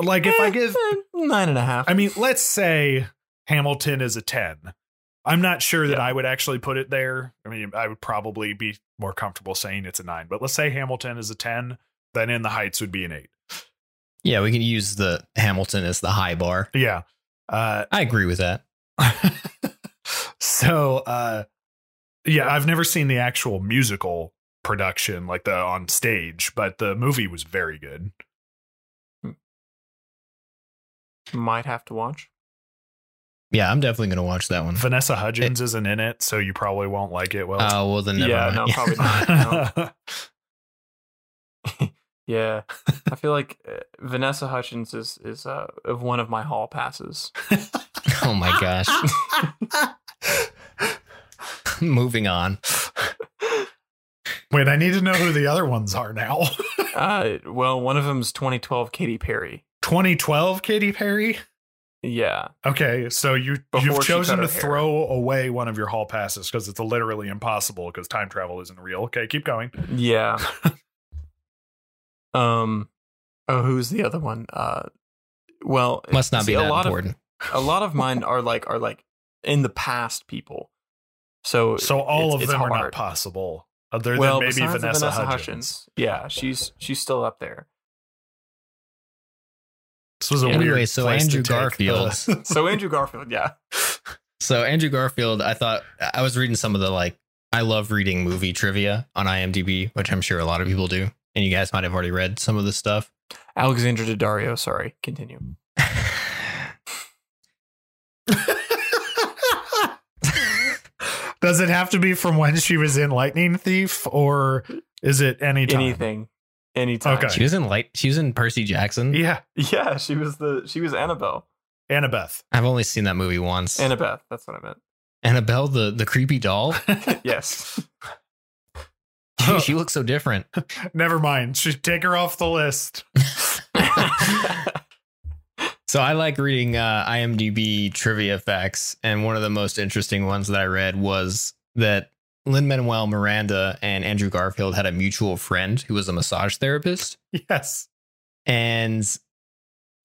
[SPEAKER 4] Like if I give,
[SPEAKER 3] Eh, nine and a half.
[SPEAKER 4] I mean, let's say Hamilton is a ten. I'm not sure that
[SPEAKER 3] Yeah.
[SPEAKER 4] I would actually put it there. I mean, I would probably be more comfortable saying it's a nine. But let's say Hamilton is a ten, then In the Heights would be an eight.
[SPEAKER 2] Yeah, we can use the Hamilton as the high bar.
[SPEAKER 4] Yeah. Uh,
[SPEAKER 2] I agree with that.
[SPEAKER 4] so uh yeah i've never seen the actual musical production like the on stage but the movie was very good
[SPEAKER 3] might have to watch.
[SPEAKER 2] Yeah, I'm definitely going to watch that one.
[SPEAKER 4] vanessa hudgens isn't in it so you probably won't like it well
[SPEAKER 2] Oh, well, then never
[SPEAKER 3] Yeah,
[SPEAKER 2] mind.
[SPEAKER 3] no, probably not. no. Yeah, I feel like uh, Vanessa Hudgens is is uh, one of my hall passes.
[SPEAKER 2] oh my gosh. Moving on.
[SPEAKER 4] wait i need to know who the other ones are now
[SPEAKER 3] Uh, well, one of them is 2012 Katy Perry.
[SPEAKER 4] 2012 katy perry
[SPEAKER 3] Yeah,
[SPEAKER 4] okay so you
[SPEAKER 3] Before
[SPEAKER 4] you've chosen to
[SPEAKER 3] hair.
[SPEAKER 4] throw away one of your hall passes because it's literally impossible because time travel isn't real okay keep going
[SPEAKER 3] yeah. um, oh, who's the other one? Uh, well,
[SPEAKER 2] Must not
[SPEAKER 3] see,
[SPEAKER 2] be
[SPEAKER 3] a
[SPEAKER 2] that
[SPEAKER 3] lot
[SPEAKER 2] important.
[SPEAKER 3] Of, a lot of mine are like are like in the past people. So
[SPEAKER 4] so all
[SPEAKER 3] it's-
[SPEAKER 4] of
[SPEAKER 3] it's
[SPEAKER 4] them are not
[SPEAKER 3] hard.
[SPEAKER 4] possible other
[SPEAKER 3] well,
[SPEAKER 4] than maybe vanessa,
[SPEAKER 3] Vanessa
[SPEAKER 4] hudgens.
[SPEAKER 3] Yeah, she's she's still up there.
[SPEAKER 4] This was a
[SPEAKER 3] Yeah.
[SPEAKER 4] weird
[SPEAKER 2] Anyway, so
[SPEAKER 4] place
[SPEAKER 2] Andrew
[SPEAKER 4] take
[SPEAKER 2] Garfield.
[SPEAKER 4] the-
[SPEAKER 3] So Andrew Garfield, yeah.
[SPEAKER 2] So Andrew Garfield, I thought I was reading some of the like I love reading movie trivia on IMDb, which I'm sure a lot of people do. And you guys might have already read some of this stuff.
[SPEAKER 3] Alexandra Daddario, sorry. Continue.
[SPEAKER 4] Does it have to be from when she was in Lightning Thief, or is it any time?
[SPEAKER 3] Anything. Anytime.
[SPEAKER 4] Okay.
[SPEAKER 2] she was in light she was in Percy Jackson.
[SPEAKER 4] Yeah,
[SPEAKER 3] Yeah, she was the she was Annabelle.
[SPEAKER 4] Annabeth.
[SPEAKER 2] I've only seen that movie once.
[SPEAKER 3] Annabeth, that's what I meant.
[SPEAKER 2] Annabelle, the, the creepy doll.
[SPEAKER 3] Yes.
[SPEAKER 2] She, she looks so different.
[SPEAKER 4] Never mind. Should take her off the list.
[SPEAKER 2] So I like reading uh, IMDb trivia facts, and one of the most interesting ones that I read was that Lin Manuel Miranda and Andrew Garfield had a mutual friend who was a massage therapist,
[SPEAKER 4] Yes.
[SPEAKER 2] and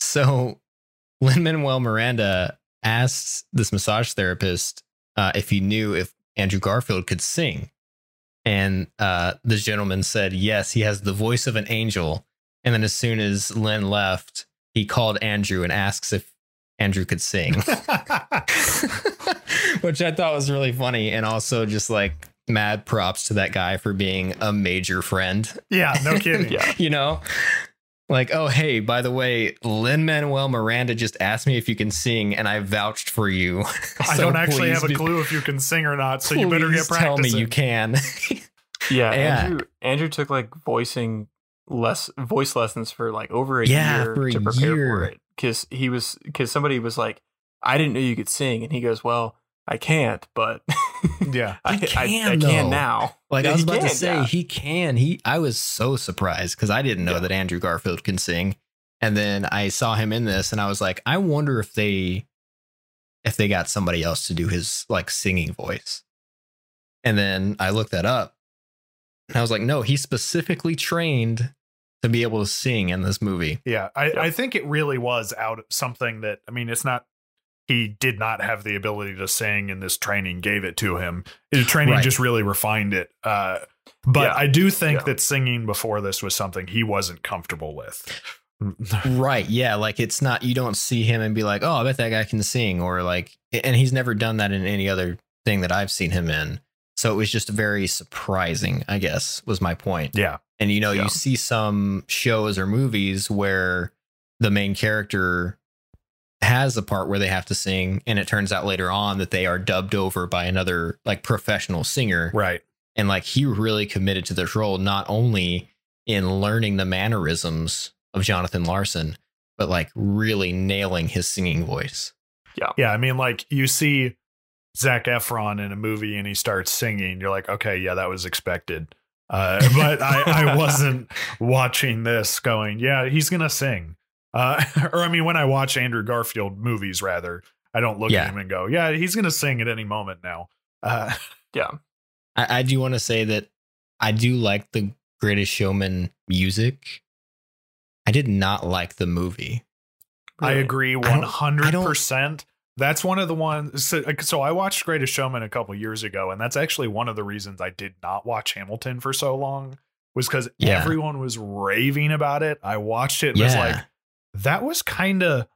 [SPEAKER 2] so Lin Manuel Miranda asked this massage therapist uh, if he knew if Andrew Garfield could sing, and uh, this gentleman said yes, he has the voice of an angel. And then as soon as Lin left, he called Andrew and asks if Andrew could sing, which I thought was really funny. And also just like mad props to that guy for being a major friend,
[SPEAKER 4] yeah, no kidding.
[SPEAKER 3] yeah.
[SPEAKER 2] you know? Like, oh hey, by the way, Lin Manuel Miranda just asked me if you can sing, and I vouched for you.
[SPEAKER 4] I
[SPEAKER 2] So
[SPEAKER 4] don't actually have a
[SPEAKER 2] be-
[SPEAKER 4] clue if you can sing or not, so you better
[SPEAKER 2] please
[SPEAKER 4] get
[SPEAKER 2] tell me you can.
[SPEAKER 3] Yeah,
[SPEAKER 2] Yeah.
[SPEAKER 3] Andrew Andrew took like voicing less voice lessons for like over a
[SPEAKER 2] Yeah,
[SPEAKER 3] year
[SPEAKER 2] for a
[SPEAKER 3] to prepare
[SPEAKER 2] year.
[SPEAKER 3] for it because he was because somebody was like, I didn't know you could sing, and he goes, Well, I can't, but
[SPEAKER 4] Yeah.
[SPEAKER 3] I,
[SPEAKER 2] can
[SPEAKER 3] I, I
[SPEAKER 2] can,
[SPEAKER 3] can now.
[SPEAKER 2] Like
[SPEAKER 3] Yeah,
[SPEAKER 2] I was
[SPEAKER 3] he
[SPEAKER 2] about to say,
[SPEAKER 3] yeah.
[SPEAKER 2] he can. He I was so surprised because I didn't know
[SPEAKER 3] Yeah.
[SPEAKER 2] that Andrew Garfield can sing. And then I saw him in this and I was like, I wonder if they if they got somebody else to do his like singing voice. And then I looked that up and I was like, no, he specifically trained to be able to sing in this movie.
[SPEAKER 4] Yeah, I,
[SPEAKER 3] Yep.
[SPEAKER 4] I think it really was out of something that I mean, it's not he did not have the ability to sing, and this training gave it to him. His training
[SPEAKER 2] Right.
[SPEAKER 4] just really refined it. Uh, but
[SPEAKER 3] Yeah.
[SPEAKER 4] I do think
[SPEAKER 3] Yeah.
[SPEAKER 4] that singing before this was something he wasn't comfortable with.
[SPEAKER 2] Right. Yeah. Like it's not, you don't see him and be like, oh, I bet that guy can sing. Or like, and he's never done that in any other thing that I've seen him in. So it was just very surprising, I guess, was my point.
[SPEAKER 4] yeah,
[SPEAKER 2] And you know,
[SPEAKER 3] Yeah.
[SPEAKER 2] you see some shows or movies where the main character has a part where they have to sing, and it turns out later on that they are dubbed over by another like professional singer
[SPEAKER 4] right.
[SPEAKER 2] and like he really committed to this role not only in learning the mannerisms of Jonathan Larson but like really nailing his singing voice.
[SPEAKER 4] Yeah, Yeah, I mean, like you see Zac Efron in a movie and he starts singing, you're like, okay, yeah, that was expected. Uh, but I, I wasn't watching this going, yeah, he's gonna sing. Uh, or I mean, when I watch Andrew Garfield movies, rather, I don't look
[SPEAKER 2] Yeah.
[SPEAKER 4] at him and go, yeah, he's gonna sing at any moment now. Uh,
[SPEAKER 3] Yeah.
[SPEAKER 2] I, I do want to say that I do like the Greatest Showman music. I did not like the movie.
[SPEAKER 4] I
[SPEAKER 3] Really.
[SPEAKER 4] agree
[SPEAKER 2] don't- I
[SPEAKER 4] hundred
[SPEAKER 2] don't-
[SPEAKER 4] percent. That's one of the ones. So, uh, so I watched Greatest Showman a couple years ago, and that's actually one of the reasons I did not watch Hamilton for so long. Was because
[SPEAKER 2] Yeah.
[SPEAKER 4] everyone was raving about it. I watched it and was like, that was kind of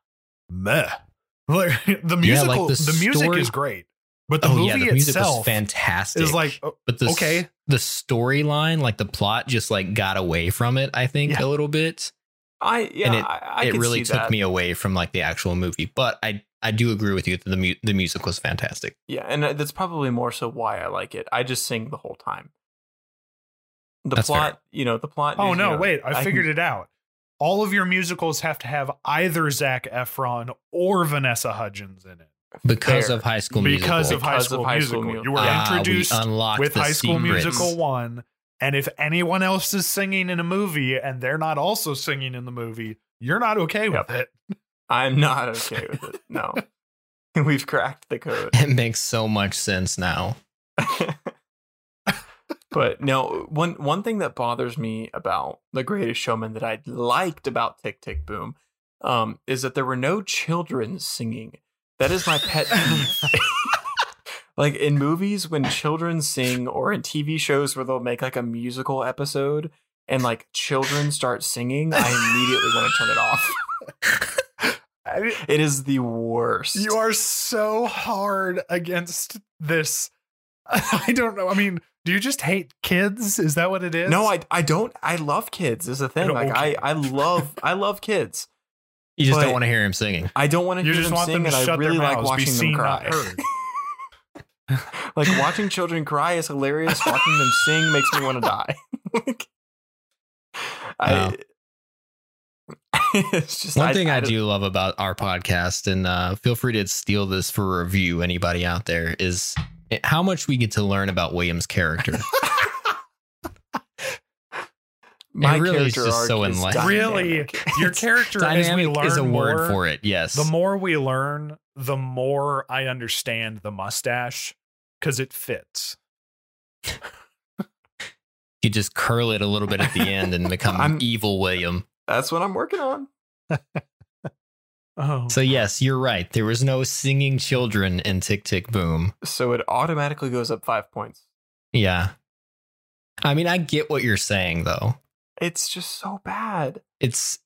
[SPEAKER 4] meh. Like the musical,
[SPEAKER 2] the
[SPEAKER 4] the, music
[SPEAKER 2] story-
[SPEAKER 4] is great, but the
[SPEAKER 2] oh
[SPEAKER 4] movie
[SPEAKER 2] yeah, the music was
[SPEAKER 4] itself
[SPEAKER 2] fantastic.
[SPEAKER 4] is like, oh,
[SPEAKER 2] but the
[SPEAKER 4] okay.
[SPEAKER 2] the storyline, like the plot, just like got away from it. I think
[SPEAKER 4] Yeah.
[SPEAKER 2] a little bit.
[SPEAKER 3] I yeah,
[SPEAKER 2] and it-
[SPEAKER 3] I, I
[SPEAKER 2] it really
[SPEAKER 3] see
[SPEAKER 2] took
[SPEAKER 3] that.
[SPEAKER 2] me away from like the actual movie. But I I do agree with you that the mu- the music was fantastic.
[SPEAKER 3] Yeah, and uh, that's probably more so why I like it. I just sing the whole time. The
[SPEAKER 2] That's fair.
[SPEAKER 3] plot, you know, the plot.
[SPEAKER 4] Oh
[SPEAKER 3] is,
[SPEAKER 4] no,
[SPEAKER 3] you know,
[SPEAKER 4] wait! I, figured
[SPEAKER 3] can-
[SPEAKER 4] it out. All of your musicals have to have either Zac Efron or Vanessa Hudgens in it.
[SPEAKER 2] Because
[SPEAKER 3] Fair.
[SPEAKER 2] of High School
[SPEAKER 4] because
[SPEAKER 2] Musical.
[SPEAKER 4] of High
[SPEAKER 3] Because
[SPEAKER 4] School
[SPEAKER 3] of High School
[SPEAKER 4] Musical. You were
[SPEAKER 2] Ah,
[SPEAKER 4] introduced
[SPEAKER 2] unlocked
[SPEAKER 4] with High School
[SPEAKER 2] secrets.
[SPEAKER 4] Musical 1, and if anyone else is singing in a movie and they're not also singing in the movie, you're not okay with
[SPEAKER 3] Yep.
[SPEAKER 4] it.
[SPEAKER 3] I'm not okay with it. No, we've cracked the code.
[SPEAKER 2] It makes so much sense now.
[SPEAKER 3] but no, one one thing that bothers me about The Greatest Showman that I liked about Tick Tick Boom, um, is that there were no children singing. That is my pet peeve. like in movies when children sing, or in TV shows where they'll make like a musical episode and like children start singing, I immediately want to turn it off.
[SPEAKER 4] I
[SPEAKER 3] It is the worst.
[SPEAKER 4] you are so hard against this. I don't know. I mean, do you just hate kids? Is that what it is?
[SPEAKER 3] No, I I don't. I love kids. Is a thing. Like
[SPEAKER 4] okay.
[SPEAKER 3] I I love I love kids.
[SPEAKER 2] You just don't want to hear him singing.
[SPEAKER 3] I don't want to
[SPEAKER 4] You
[SPEAKER 3] hear
[SPEAKER 4] just
[SPEAKER 3] them
[SPEAKER 4] want
[SPEAKER 3] sing,
[SPEAKER 4] them to shut
[SPEAKER 3] I really
[SPEAKER 4] their
[SPEAKER 3] like
[SPEAKER 4] mouths, be
[SPEAKER 3] watching
[SPEAKER 4] seen,
[SPEAKER 3] them cry.
[SPEAKER 4] heard.
[SPEAKER 3] like watching children cry is hilarious. Watching them sing makes me want to die. Like, I, it's just
[SPEAKER 2] One thing I,
[SPEAKER 3] don't-
[SPEAKER 2] do love about our podcast, and uh, feel free to steal this for review, anybody out there, is how much we get to learn about William's character.
[SPEAKER 3] My
[SPEAKER 2] really is just so
[SPEAKER 3] is
[SPEAKER 2] enlightening.
[SPEAKER 4] Really, your character as we
[SPEAKER 2] Dynamic
[SPEAKER 4] learn
[SPEAKER 2] is a word
[SPEAKER 4] more,
[SPEAKER 2] for it. Yes.
[SPEAKER 4] The more we learn, the more I understand the mustache because it fits.
[SPEAKER 2] you just curl it a little bit at the end and become
[SPEAKER 3] I'm-
[SPEAKER 2] evil William.
[SPEAKER 3] That's what I'm working on.
[SPEAKER 4] Oh,
[SPEAKER 2] So yes, you're right. There was no singing children in Tick Tick Boom.
[SPEAKER 3] So it automatically goes up five points.
[SPEAKER 2] Yeah. I mean, I get what you're saying though.
[SPEAKER 3] It's just so bad.
[SPEAKER 2] It's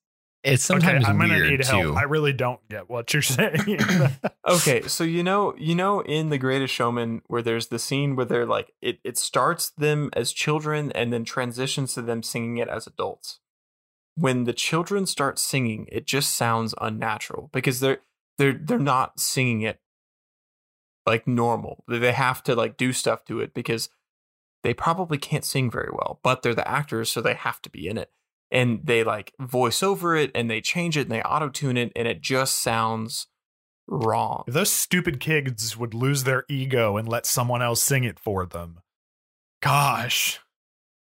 [SPEAKER 2] it's
[SPEAKER 4] okay.
[SPEAKER 2] sometimes
[SPEAKER 4] I'm gonna
[SPEAKER 2] weird
[SPEAKER 4] need
[SPEAKER 2] too.
[SPEAKER 4] help. I really don't get what you're saying.
[SPEAKER 3] Okay, so you know, you know, in The Greatest Showman, where there's the scene where they're like, it it starts them as children and then transitions to them singing it as adults. When the children start singing, it just sounds unnatural because they're they're they're not singing it like normal. They have to like do stuff to it because they probably can't sing very well, but they're the actors, so they have to be in it. And they like voice over it and they change it and they auto tune it, and it just sounds wrong.
[SPEAKER 4] If those stupid kids would lose their ego and let someone else sing it for them. Gosh.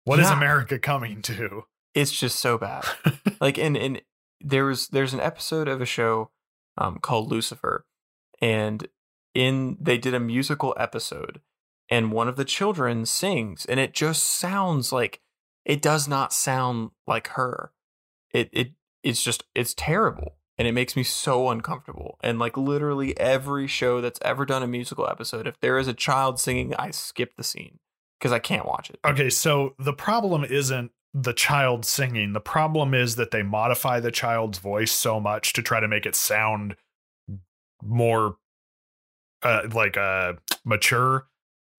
[SPEAKER 4] what is
[SPEAKER 3] Yeah.
[SPEAKER 4] America coming to?
[SPEAKER 3] It's just so bad. like and and there was there's an episode of a show um, called Lucifer, and in they did a musical episode, and one of the children sings, and it just sounds like it does not sound like her. It it it's just it's terrible, and it makes me so uncomfortable. And like literally every show that's ever done a musical episode, if there is a child singing, I skip the scene because I can't watch it.
[SPEAKER 4] Okay, so the problem isn't the child singing. The problem is that they modify the child's voice so much to try to make it sound more uh, like uh, mature,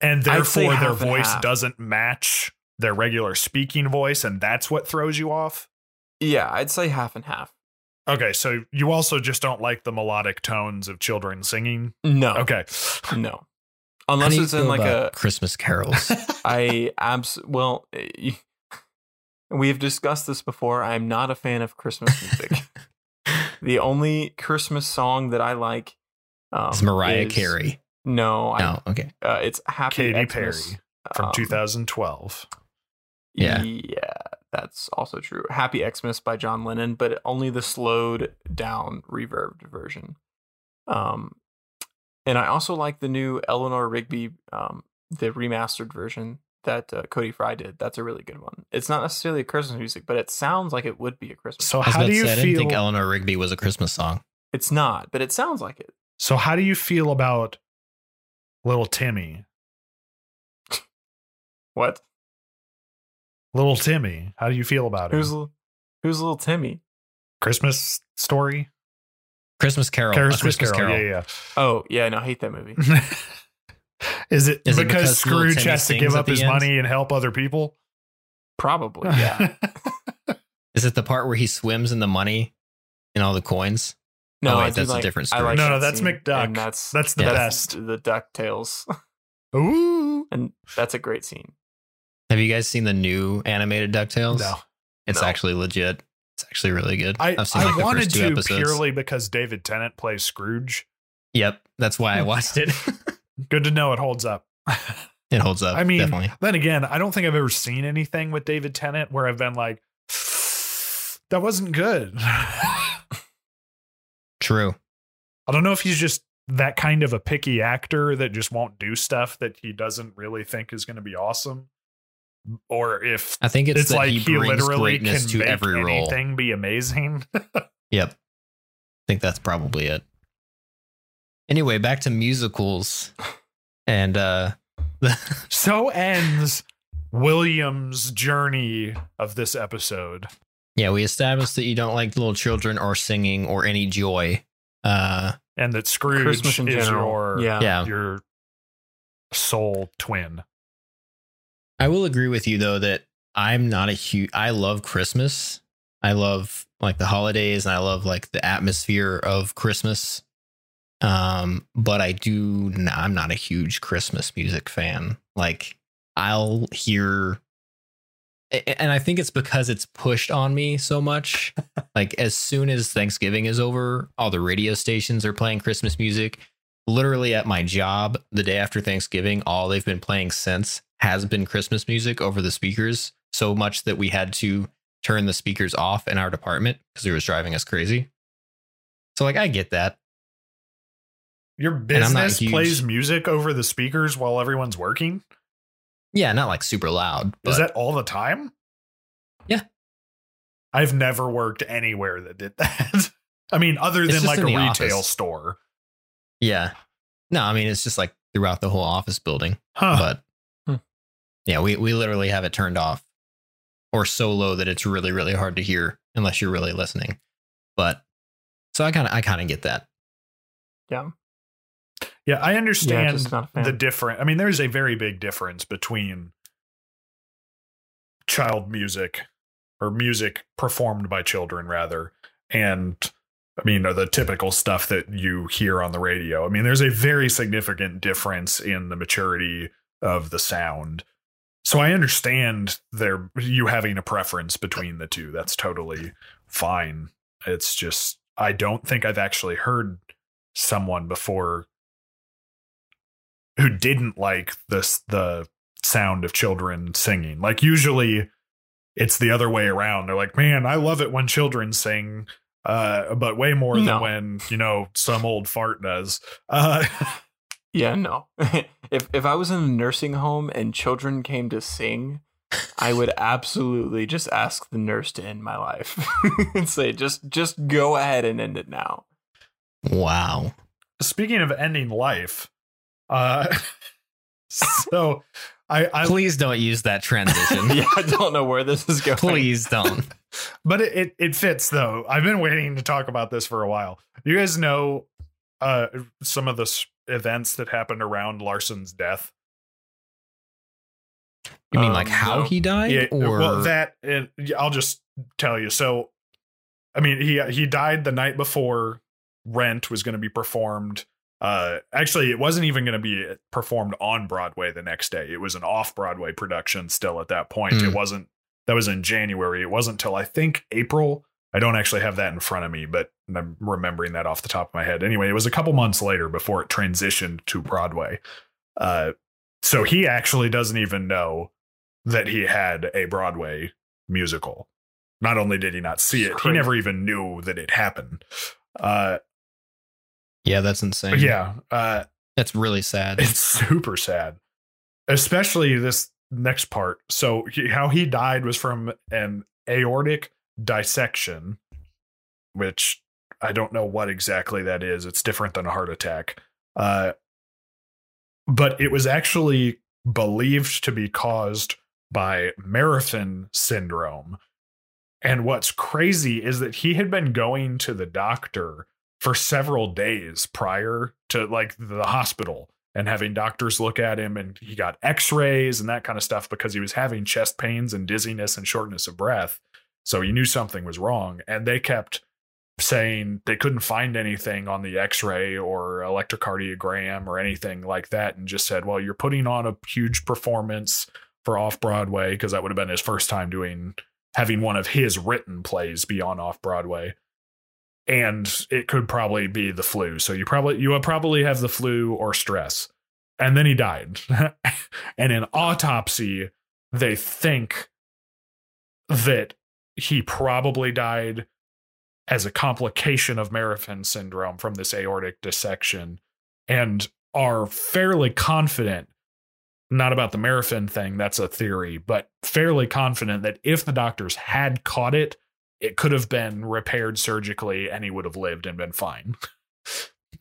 [SPEAKER 4] and therefore their
[SPEAKER 3] and
[SPEAKER 4] voice
[SPEAKER 3] half.
[SPEAKER 4] doesn't match their regular speaking voice, and that's what throws you off.
[SPEAKER 3] Yeah, I'd say half and half.
[SPEAKER 4] Okay, so you also just don't like the melodic tones of children singing.
[SPEAKER 3] No,
[SPEAKER 4] Okay,
[SPEAKER 3] no.
[SPEAKER 2] How
[SPEAKER 3] Unless
[SPEAKER 2] do you
[SPEAKER 3] it's in like a
[SPEAKER 2] Christmas carols.
[SPEAKER 3] I abs well, eh, you- we've discussed this before. I'm not a fan of Christmas music. the only Christmas song that I like um,
[SPEAKER 2] it's Mariah
[SPEAKER 3] is-
[SPEAKER 2] Carey.
[SPEAKER 3] No, I,
[SPEAKER 2] No, okay.
[SPEAKER 3] uh, it's Happy
[SPEAKER 4] Katy
[SPEAKER 3] Xmas,
[SPEAKER 4] Perry from
[SPEAKER 3] um,
[SPEAKER 4] 2012.
[SPEAKER 2] Yeah.
[SPEAKER 3] yeah, that's also true. Happy Xmas by John Lennon, but only the slowed down reverbed version. Um, and I also like the new Eleanor Rigby, um, the remastered version that uh, Cody Fry did. That's a really good one. It's not necessarily a Christmas music, but it sounds like it would be a Christmas.
[SPEAKER 4] So
[SPEAKER 3] song.
[SPEAKER 4] How do you
[SPEAKER 2] say, I didn't think? Eleanor Rigby was a Christmas song.
[SPEAKER 3] it's not, but it sounds like it.
[SPEAKER 4] So how do you feel about little Timmy?
[SPEAKER 3] What?
[SPEAKER 4] Little Timmy, how do you feel about it?
[SPEAKER 3] Who's who's little Timmy?
[SPEAKER 4] Christmas story?
[SPEAKER 2] Christmas Carol.
[SPEAKER 4] Christmas,
[SPEAKER 2] Christmas
[SPEAKER 4] Carol.
[SPEAKER 2] Carol.
[SPEAKER 4] Yeah,
[SPEAKER 3] Oh yeah, no, I hate that movie.
[SPEAKER 4] yeah. Is it
[SPEAKER 2] Is it
[SPEAKER 4] because,
[SPEAKER 2] because
[SPEAKER 4] Scrooge has to give up his
[SPEAKER 2] end?
[SPEAKER 4] money and help other people?
[SPEAKER 3] Probably, yeah.
[SPEAKER 2] Is it the part where he swims in the money and all the coins?
[SPEAKER 3] No,
[SPEAKER 2] Oh, wait,
[SPEAKER 3] I do
[SPEAKER 2] that's a different story.
[SPEAKER 3] like
[SPEAKER 4] No, no, that's
[SPEAKER 3] scene,
[SPEAKER 4] McDuck.
[SPEAKER 3] and That's
[SPEAKER 4] That's the
[SPEAKER 2] Yeah.
[SPEAKER 4] best.
[SPEAKER 3] The Ducktales,
[SPEAKER 4] Ooh.
[SPEAKER 3] and that's a great scene.
[SPEAKER 2] Have you guys seen the new animated DuckTales?
[SPEAKER 4] No.
[SPEAKER 2] It's
[SPEAKER 3] No.
[SPEAKER 2] actually legit. It's actually really good.
[SPEAKER 4] I,
[SPEAKER 2] I've seen
[SPEAKER 4] I
[SPEAKER 2] like the
[SPEAKER 4] wanted
[SPEAKER 2] first two
[SPEAKER 4] to
[SPEAKER 2] episodes.
[SPEAKER 4] purely because David Tennant plays Scrooge.
[SPEAKER 2] Yep, that's why I watched it.
[SPEAKER 4] Good to know it holds up.
[SPEAKER 2] it holds up.
[SPEAKER 4] I mean,
[SPEAKER 2] definitely.
[SPEAKER 4] then again, I don't think I've ever seen anything with David Tennant where I've been like, that wasn't good.
[SPEAKER 2] True.
[SPEAKER 4] I don't know if he's just that kind of a picky actor that just won't do stuff that he doesn't really think is going to be awesome. Or if
[SPEAKER 2] I think it's,
[SPEAKER 4] it's, like
[SPEAKER 2] he
[SPEAKER 4] he, literally can
[SPEAKER 2] to
[SPEAKER 4] make
[SPEAKER 2] every role.
[SPEAKER 4] anything be amazing.
[SPEAKER 2] Yep. I think that's probably it. Anyway, back to musicals. And uh
[SPEAKER 4] so ends William's journey of this episode.
[SPEAKER 2] yeah, we established that you don't like little children or singing or any joy. Uh
[SPEAKER 4] And that Scrooge
[SPEAKER 3] Christmas in
[SPEAKER 4] is
[SPEAKER 3] general.
[SPEAKER 4] your
[SPEAKER 3] yeah.
[SPEAKER 2] yeah.
[SPEAKER 4] your soul twin.
[SPEAKER 2] I will agree with you though that I'm not a huge I love Christmas. I love like the holidays and I love like the atmosphere of Christmas. Um, but I do I'm not a huge Christmas music fan. Like I'll hear and I think it's because it's pushed on me so much. like as soon as Thanksgiving is over, all the radio stations are playing Christmas music. Literally at my job, the day after Thanksgiving, all they've been playing since has been Christmas music over the speakers. So much that we had to turn the speakers off in our department because it was driving us crazy. So like I get that.
[SPEAKER 4] Your business
[SPEAKER 2] huge-
[SPEAKER 4] plays music over the speakers while everyone's working?
[SPEAKER 2] Yeah, not like super loud. But
[SPEAKER 4] Is that all the time?
[SPEAKER 2] Yeah.
[SPEAKER 4] I've never worked anywhere that did that. I mean, other
[SPEAKER 2] It's
[SPEAKER 4] than like a retail
[SPEAKER 2] office.
[SPEAKER 4] store.
[SPEAKER 2] yeah. No, I mean it's just like throughout the whole office building.
[SPEAKER 4] Huh.
[SPEAKER 2] But
[SPEAKER 3] Hmm.
[SPEAKER 2] yeah, we, we literally have it turned off or so low that it's really, really hard to hear unless you're really listening. But so I kind of I kind of get that.
[SPEAKER 3] Yeah.
[SPEAKER 4] Yeah, I understand
[SPEAKER 3] just not a fan.
[SPEAKER 4] the different. I mean, there's a very big difference between child music or music performed by children rather and I mean, the typical stuff that you hear on the radio. I mean, there's a very significant difference in the maturity of the sound. So I understand there you having a preference between the two. That's totally fine. It's just I don't think I've actually heard someone before who didn't like this the sound of children singing. Like usually it's the other way around. They're like, "Man, I love it when children sing." Uh, but way more
[SPEAKER 3] No.
[SPEAKER 4] than when, you know, some old fart does. Uh
[SPEAKER 3] Yeah, no. if if I was in a nursing home and children came to sing, I would absolutely just ask the nurse to end my life and say, just just go ahead and end it now.
[SPEAKER 2] Wow.
[SPEAKER 4] speaking of ending life, uh so I, I
[SPEAKER 2] Please don't use that transition.
[SPEAKER 3] yeah, I don't know where this is going.
[SPEAKER 2] Please don't.
[SPEAKER 4] but it, it it fits though. I've been waiting to talk about this for a while. You guys know uh some of the s- events that happened around Larson's death.
[SPEAKER 2] You mean like
[SPEAKER 3] Um,
[SPEAKER 2] how
[SPEAKER 3] no.
[SPEAKER 2] he died?
[SPEAKER 4] Yeah,
[SPEAKER 2] or
[SPEAKER 4] well that and I'll just tell you. So I mean he he died the night before Rent was going to be performed. Uh actually it wasn't even going to be performed on Broadway the next day. It was an off-Broadway production still at that point.
[SPEAKER 2] Hmm.
[SPEAKER 4] It wasn't that was in January. It wasn't till I think April. I don't actually have that in front of me, but I'm remembering that off the top of my head. Anyway, it was a couple months later before it transitioned to Broadway. Uh so he actually doesn't even know that he had a Broadway musical. Not only did he not see it, he never even knew that it happened. Uh,
[SPEAKER 2] yeah, that's insane.
[SPEAKER 4] yeah, uh,
[SPEAKER 2] That's really sad.
[SPEAKER 4] it's super sad, especially this next part. So, he, how he died was from an aortic dissection, which I don't know what exactly that is. It's different than a heart attack. Uh, but it was actually believed to be caused by Marfan syndrome. And what's crazy is that he had been going to the doctor for several days prior to like the hospital and having doctors look at him and he got x-rays and that kind of stuff because he was having chest pains and dizziness and shortness of breath. So he knew something was wrong and they kept saying they couldn't find anything on the x-ray or electrocardiogram or anything like that and just said well you're putting on a huge performance for off broadway because that would have been his first time doing having one of his written plays be on off broadway and it could probably be the flu. So you probably you probably have the flu or stress. And then he died. And in autopsy they think that he probably died as a complication of Marfan syndrome from this aortic dissection and are fairly confident not about the Marfan thing that's a theory but fairly confident that if the doctors had caught it it could have been repaired surgically and he would have lived and been fine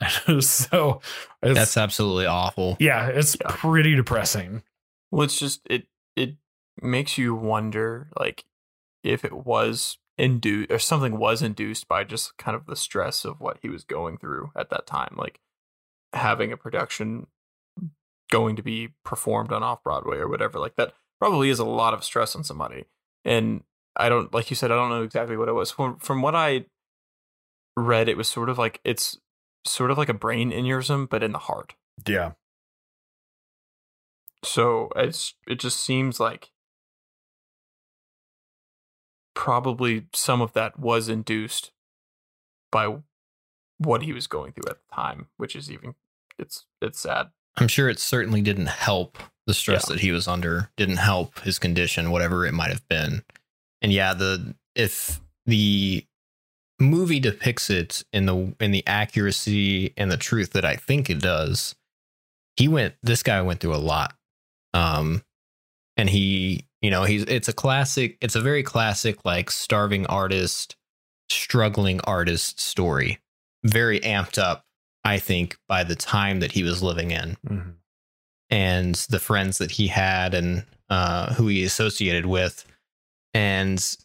[SPEAKER 4] so it's,
[SPEAKER 2] That's absolutely awful.
[SPEAKER 4] yeah it's
[SPEAKER 3] Yeah.
[SPEAKER 4] pretty depressing
[SPEAKER 3] Well, it's just it it makes you wonder like if it was induced or something was induced by just kind of the stress of what he was going through at that time, like having a production going to be performed on off Broadway or whatever. Like that probably is a lot of stress on somebody. And I don't like you said I don't know exactly what it was. From from what I read, it was sort of like it's sort of like a brain aneurysm, but in the heart.
[SPEAKER 4] yeah
[SPEAKER 3] So it's it just seems like probably some of that was induced by what he was going through at the time, which is even it's it's sad.
[SPEAKER 2] I'm sure it certainly didn't help the stress
[SPEAKER 3] Yeah.
[SPEAKER 2] that he was under, didn't help his condition, whatever it might have been. And yeah, the if the movie depicts it in the in the accuracy and the truth that I think it does, he went this guy went through a lot. Um and he, you know, he's it's a classic, it's a very classic like starving artist, struggling artist story. Very amped up I think, by the time that he was living in and the friends that he had and uh, who he associated with. And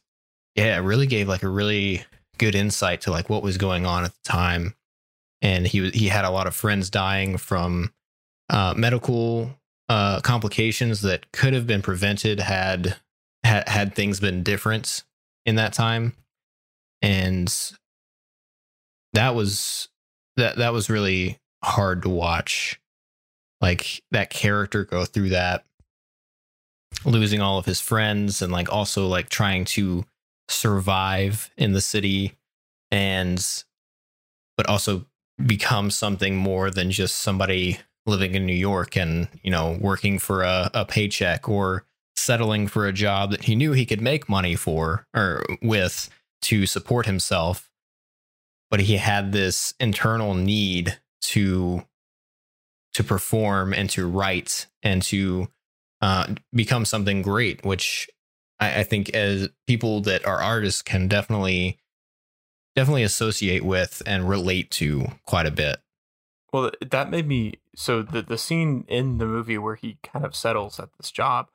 [SPEAKER 2] yeah, it really gave like a really good insight to like what was going on at the time. And he he had a lot of friends dying from uh, medical uh, complications that could have been prevented had had had things been different. in that time, and that was that that was really hard to watch. Like that character go through that, losing all of his friends, and like also like trying to survive in the city, and but also become something more than just somebody living in New York and, you know, working for a, a paycheck or settling for a job that he knew he could make money for or with to support himself. But he had this internal need to to perform and to write and to uh, become something great, which I, I think as people that are artists can definitely definitely associate with and relate to quite a bit.
[SPEAKER 3] Well, that made me so the the scene in the movie where he kind of settles at this job,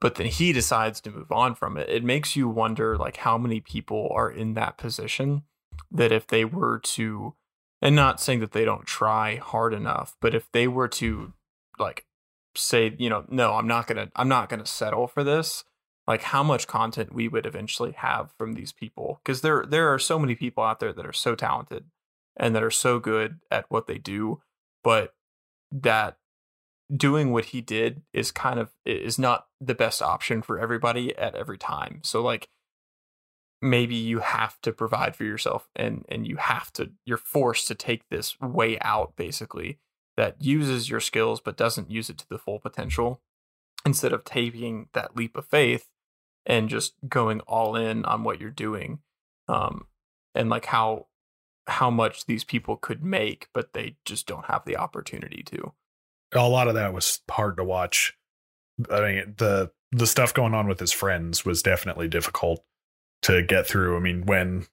[SPEAKER 3] but then he decides to move on from it. It makes you wonder like how many people are in that position that if they were to and not saying that they don't try hard enough, but if they were to like say, you know, no, I'm not to I'm not to settle for this, like how much content we would eventually have from these people because there there are so many people out there that are so talented and that are so good at what they do but that doing what he did is kind of is not the best option for everybody at every time. So like maybe you have to provide for yourself and and you have to you're forced to take this way out basically that uses your skills but doesn't use it to the full potential instead of taking that leap of faith and just going all in on what you're doing um and like how how much these people could make but they just don't have the opportunity to.
[SPEAKER 4] A lot of that was hard to watch. I mean the the stuff going on with his friends was definitely difficult to get through. I mean when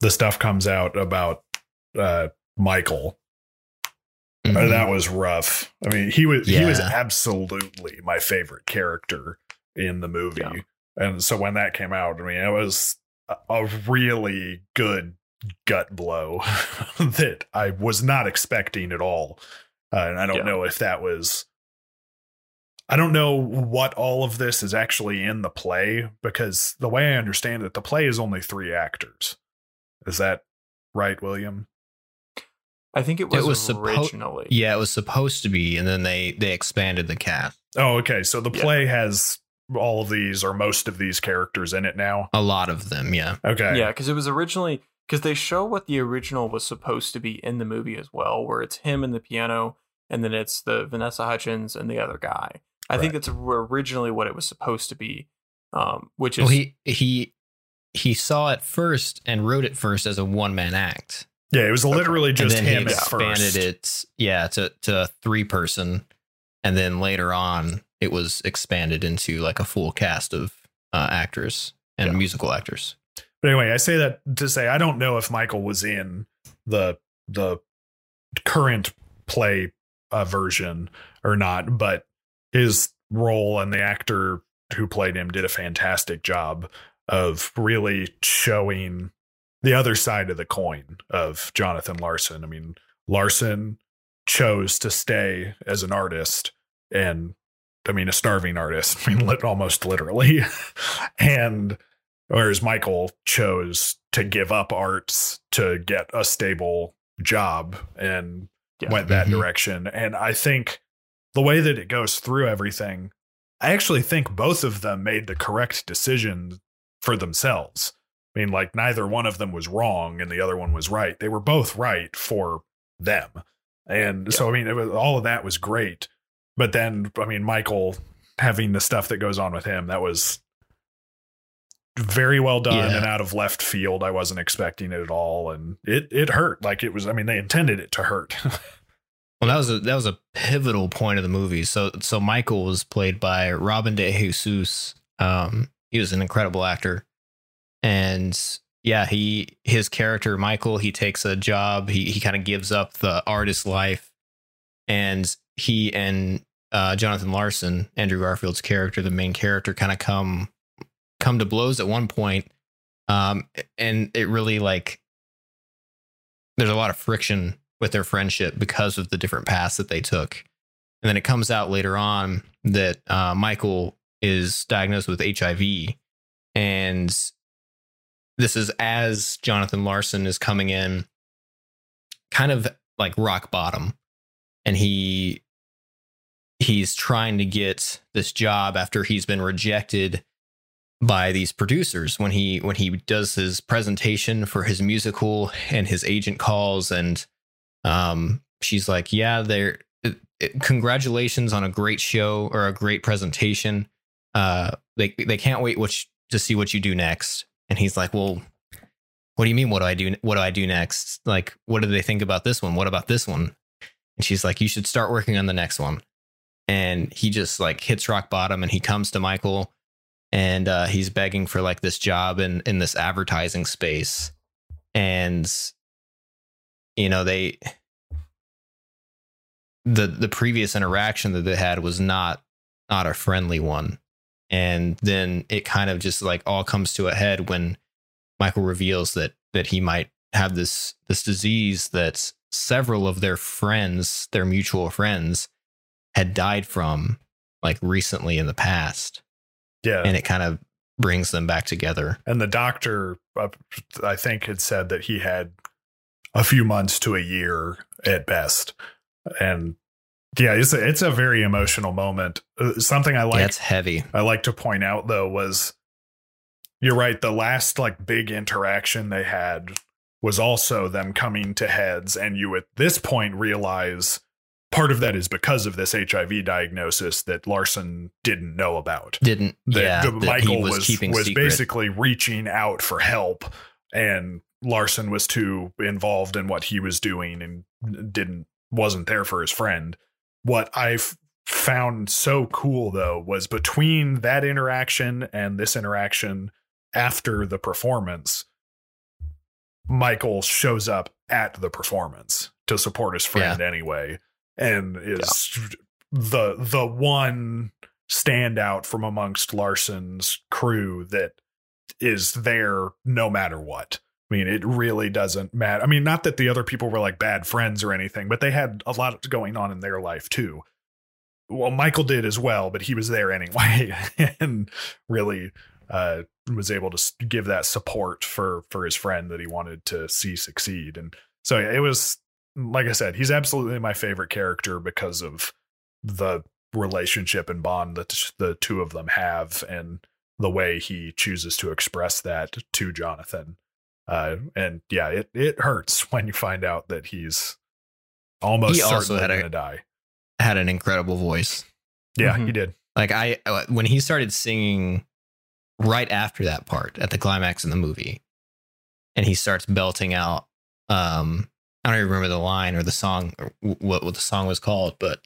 [SPEAKER 4] the stuff comes out about uh michael
[SPEAKER 2] Mhm.
[SPEAKER 4] that was rough i mean he was he was absolutely my favorite character in the movie
[SPEAKER 3] Yeah.
[SPEAKER 4] and so when that came out i mean it was a- a really good gut blow that i was not expecting at all uh, and i don't
[SPEAKER 3] Yeah.
[SPEAKER 4] know if that was i don't know what all of this is actually in the play because the way i understand it the play is only three actors is that right william
[SPEAKER 3] i think it was,
[SPEAKER 2] was suppo-
[SPEAKER 3] originally
[SPEAKER 2] Yeah, it was supposed to be, and then they they expanded the cast.
[SPEAKER 4] Oh, okay. So the
[SPEAKER 3] Yeah.
[SPEAKER 4] play has all of these or most of these characters in it now.
[SPEAKER 2] A lot of them, yeah.
[SPEAKER 4] Okay.
[SPEAKER 3] Yeah, because it was originally because they show what the original was supposed to be in the movie as well, where it's him and the piano, and then it's the Vanessa Hudgens and the other guy. I think
[SPEAKER 4] Right.
[SPEAKER 3] that's originally what it was supposed to be, um, which is
[SPEAKER 2] Well, he he he saw it first and wrote it first as a one man act,
[SPEAKER 4] Yeah, it was literally
[SPEAKER 2] and
[SPEAKER 4] just him
[SPEAKER 2] he
[SPEAKER 4] at
[SPEAKER 2] expanded
[SPEAKER 4] first.
[SPEAKER 2] it, yeah, to to three person, and then later on it was expanded into like a full cast of uh, actors and
[SPEAKER 3] Yeah.
[SPEAKER 2] musical actors.
[SPEAKER 4] But anyway, I say that to say I don't know if Michael was in the the current play uh, version or not, but his role and the actor who played him did a fantastic job of really showing the other side of the coin of Jonathan Larson. I mean, Larson chose to stay as an artist and I mean a starving artist, I mean lit almost literally. and whereas Michael chose to give up arts to get a stable job and
[SPEAKER 3] Yeah.
[SPEAKER 4] went that
[SPEAKER 2] Mhm.
[SPEAKER 4] direction. And I think the way that it goes through everything, I actually think both of them made the correct decision for themselves. I mean, like neither one of them was wrong and the other one was right. They were both right for them. And so, I mean, it was, all of that was great. But then, I mean, Michael having the stuff that goes on with him, that was very well done
[SPEAKER 2] Yeah.
[SPEAKER 4] and out of left field. I wasn't expecting it at all. And it, it hurt. Like it was, I mean, they intended it to hurt.
[SPEAKER 2] Well, that was a that was a pivotal point of the movie. So so Michael was played by Robin De Jesus. Um, he was an incredible actor, and yeah, he his character Michael. He takes a job. He he kind of gives up the artist life, and he and uh, Jonathan Larson, Andrew Garfield's character, the main character, kind of come come to blows at one point. Um, and it really like there's a lot of friction with their friendship because of the different paths that they took. And then it comes out later on that uh, Michael is diagnosed with HIV and this is as Jonathan Larson is coming in, kind of like rock bottom, and he he's trying to get this job after he's been rejected by these producers when he when he does his presentation for his musical and his agent calls and um she's like yeah they're it- congratulations on a great show or a great presentation. Uh they they can't wait which to see what you do next and he's like well what do you mean? What do i do? What do i do next? Like what do they think about this one? What about this one? And she's like you should start working on the next one. And he just like hits rock bottom and he comes to michael and uh, he's begging for like this job in in this advertising space. And you know they the the previous interaction that they had was not not a friendly one and then it kind of just like all comes to a head when michael reveals that that he might have this this disease that several of their friends their mutual friends had died from like recently in the past
[SPEAKER 4] Yeah.
[SPEAKER 2] and it kind of brings them back together.
[SPEAKER 4] And the doctor, uh, I think, had said that he had a few months to a year at best. And yeah, it's a, it's a very emotional moment. Uh, something I like
[SPEAKER 2] yeah, heavy.
[SPEAKER 4] I like to point out though was you're right. The last like big interaction they had was also them coming to heads, and you at this point realize part of that is because of this HIV diagnosis that Larson didn't know about.
[SPEAKER 2] Didn't
[SPEAKER 4] That,
[SPEAKER 2] yeah,
[SPEAKER 4] that Michael
[SPEAKER 2] was,
[SPEAKER 4] was was basically reaching out for help, and Larson was too involved in what he was doing and didn't wasn't there for his friend. What I've found so cool though was between that interaction and this interaction after the performance, Michael shows up at the performance to support his friend anyway, and is the the one standout from amongst Larson's crew that is there no matter what. I mean, it really doesn't matter. I mean, not that the other people were like bad friends or anything, but they had a lot going on in their life too. Well, Michael did as well, but he was there anyway and really uh, was able to give that support for for his friend that he wanted to see succeed. And so it was, like I said, he's absolutely my favorite character because of the relationship and bond that the two of them have and the way he chooses to express that to Jonathan. Uh, and yeah, it it hurts when you find out that he's almost
[SPEAKER 2] He also
[SPEAKER 4] certainly
[SPEAKER 2] had a-
[SPEAKER 4] gonna die.
[SPEAKER 2] had an incredible voice.
[SPEAKER 4] Yeah,
[SPEAKER 3] Mhm.
[SPEAKER 4] he did.
[SPEAKER 2] Like I uh, when he started singing right after that part at the climax in the movie, and he starts belting out. Um, I don't even remember the line or the song or what what the song was called, but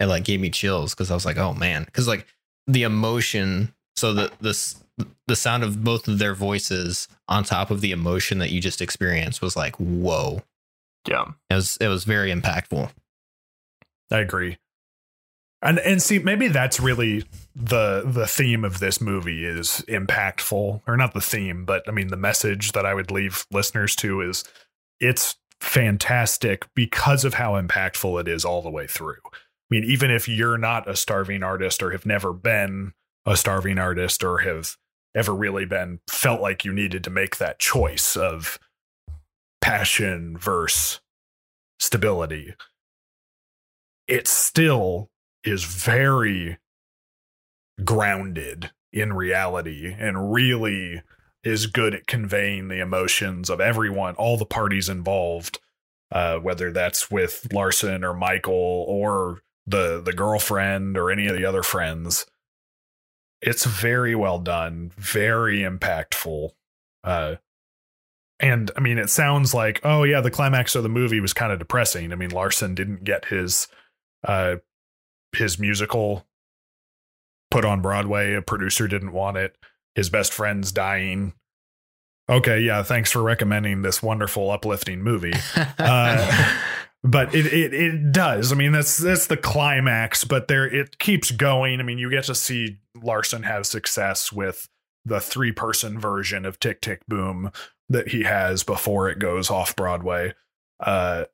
[SPEAKER 2] it like gave me chills because I was like, oh man, because like the emotion. So the this the sound of both of their voices on top of the emotion that you just experienced was like, whoa.
[SPEAKER 3] Yeah.
[SPEAKER 2] It was it was very impactful.
[SPEAKER 4] I agree. And and see, maybe that's really the the theme of this movie is impactful, or not the theme, but I mean the message that I would leave listeners to is it's fantastic because of how impactful it is all the way through. I mean, even if you're not a starving artist or have never been a starving artist or have ever really been felt like you needed to make that choice of passion versus stability it still is very grounded in reality and really is good at conveying the emotions of everyone, all the parties involved, uh, whether that's with Larson or Michael or the the girlfriend or any of the other friends. It's very well done, very impactful. Uh, and I mean, it sounds like, oh yeah, the climax of the movie was kind of depressing. I mean, Larson didn't get his uh his musical put on Broadway. A producer didn't want it. His best friend's dying. Okay, yeah, thanks for recommending this wonderful, uplifting movie. Uh, but it, it it does. I mean, that's that's the climax, but there it keeps going. I mean, you get to see Larson have success with the three person version of Tick Tick Boom that he has before it goes off Broadway. Uh,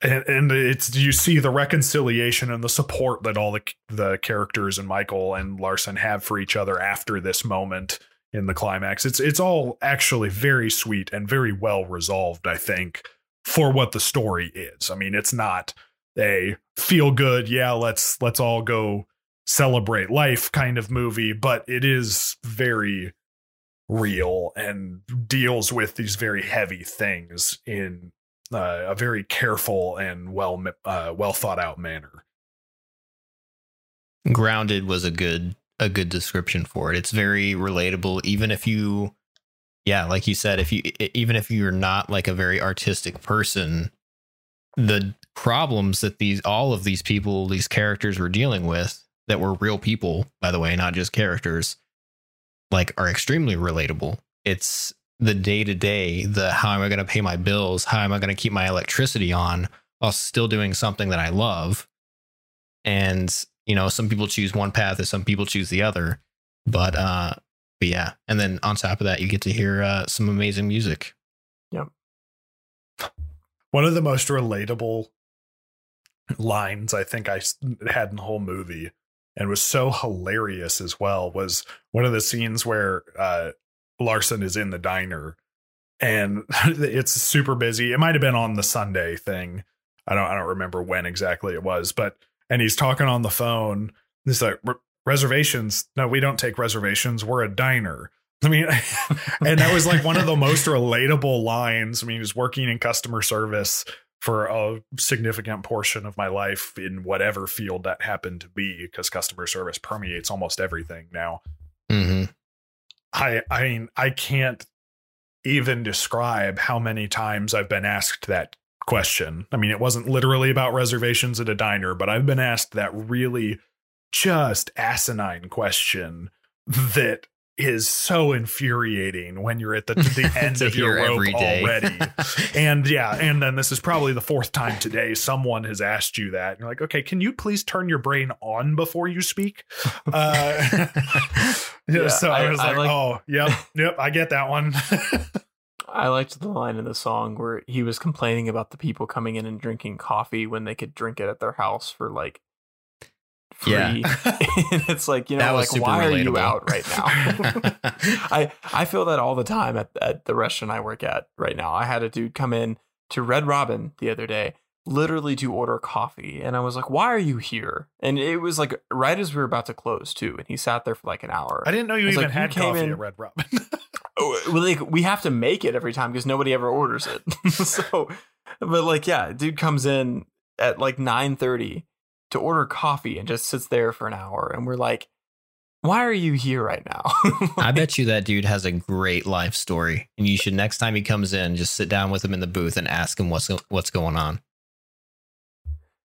[SPEAKER 4] and, and it's you see the reconciliation and the support that all the the characters and Michael and Larson have for each other after this moment in the climax. It's it's all actually very sweet and very well resolved, I think, for what the story is. I mean, it's not a feel good, yeah, let's let's all go celebrate life kind of movie, but it is very real and deals with these very heavy things in uh, a very careful and well uh, well thought out manner.
[SPEAKER 2] Grounded was a good a good description for it. It's very relatable, even if you, yeah, like you said, if you even if you're not like a very artistic person, the problems that these all of these people, these characters were dealing with that were real people, by the way, not just characters, like are extremely relatable. It's the day to day, the how am I going to pay my bills? How am I going to keep my electricity on while still doing something that I love? And, you know, some people choose one path and some people choose the other. But, uh, but yeah. And then on top of that, you get to hear uh, some amazing music.
[SPEAKER 3] Yep.
[SPEAKER 4] One of the most relatable lines I think I had in the whole movie and was so hilarious as well was one of the scenes where uh, Larson is in the diner and it's super busy. It might have been on the Sunday thing. I don't I don't remember when exactly it was, but and he's talking on the phone. He's like reservations. No, we don't take reservations. We're a diner. I mean, and that was like one of the most relatable lines. I mean, he's working in customer service for a significant portion of my life in whatever field that happened to be because customer service permeates almost everything now.
[SPEAKER 2] Mm-hmm.
[SPEAKER 4] I I mean I can't even describe how many times I've been asked that question. I mean, it wasn't literally about reservations at a diner, but I've been asked that really just asinine question that is so infuriating when you're at the, the end of your rope already. and yeah, and then this is probably the fourth time today someone has asked you that. And you're like, okay, can you please turn your brain on before you speak? Uh, yeah, so I, I was I like, like, oh, yep, yep, I get that one.
[SPEAKER 3] I liked the line in the song where he was complaining about the people coming in and drinking coffee when they could drink it at their house for like free. Yeah. and it's like, you know, like why relatable. are you out right now? I I feel that all the time at, at the restaurant I work at right now. I had a dude come in to Red Robin the other day, literally to order coffee. And I was like, why are you here? And it was like right as we were about to close too. And he sat there for like an hour.
[SPEAKER 4] I didn't know you even like, had coffee in, at Red Robin.
[SPEAKER 3] Oh, well, like we have to make it every time because nobody ever orders it. so but like, yeah, dude comes in at like 9 30 to order coffee and just sits there for an hour. And we're like, why are you here right now?
[SPEAKER 2] I bet you that dude has a great life story, and you should next time he comes in, just sit down with him in the booth and ask him what's what's going on,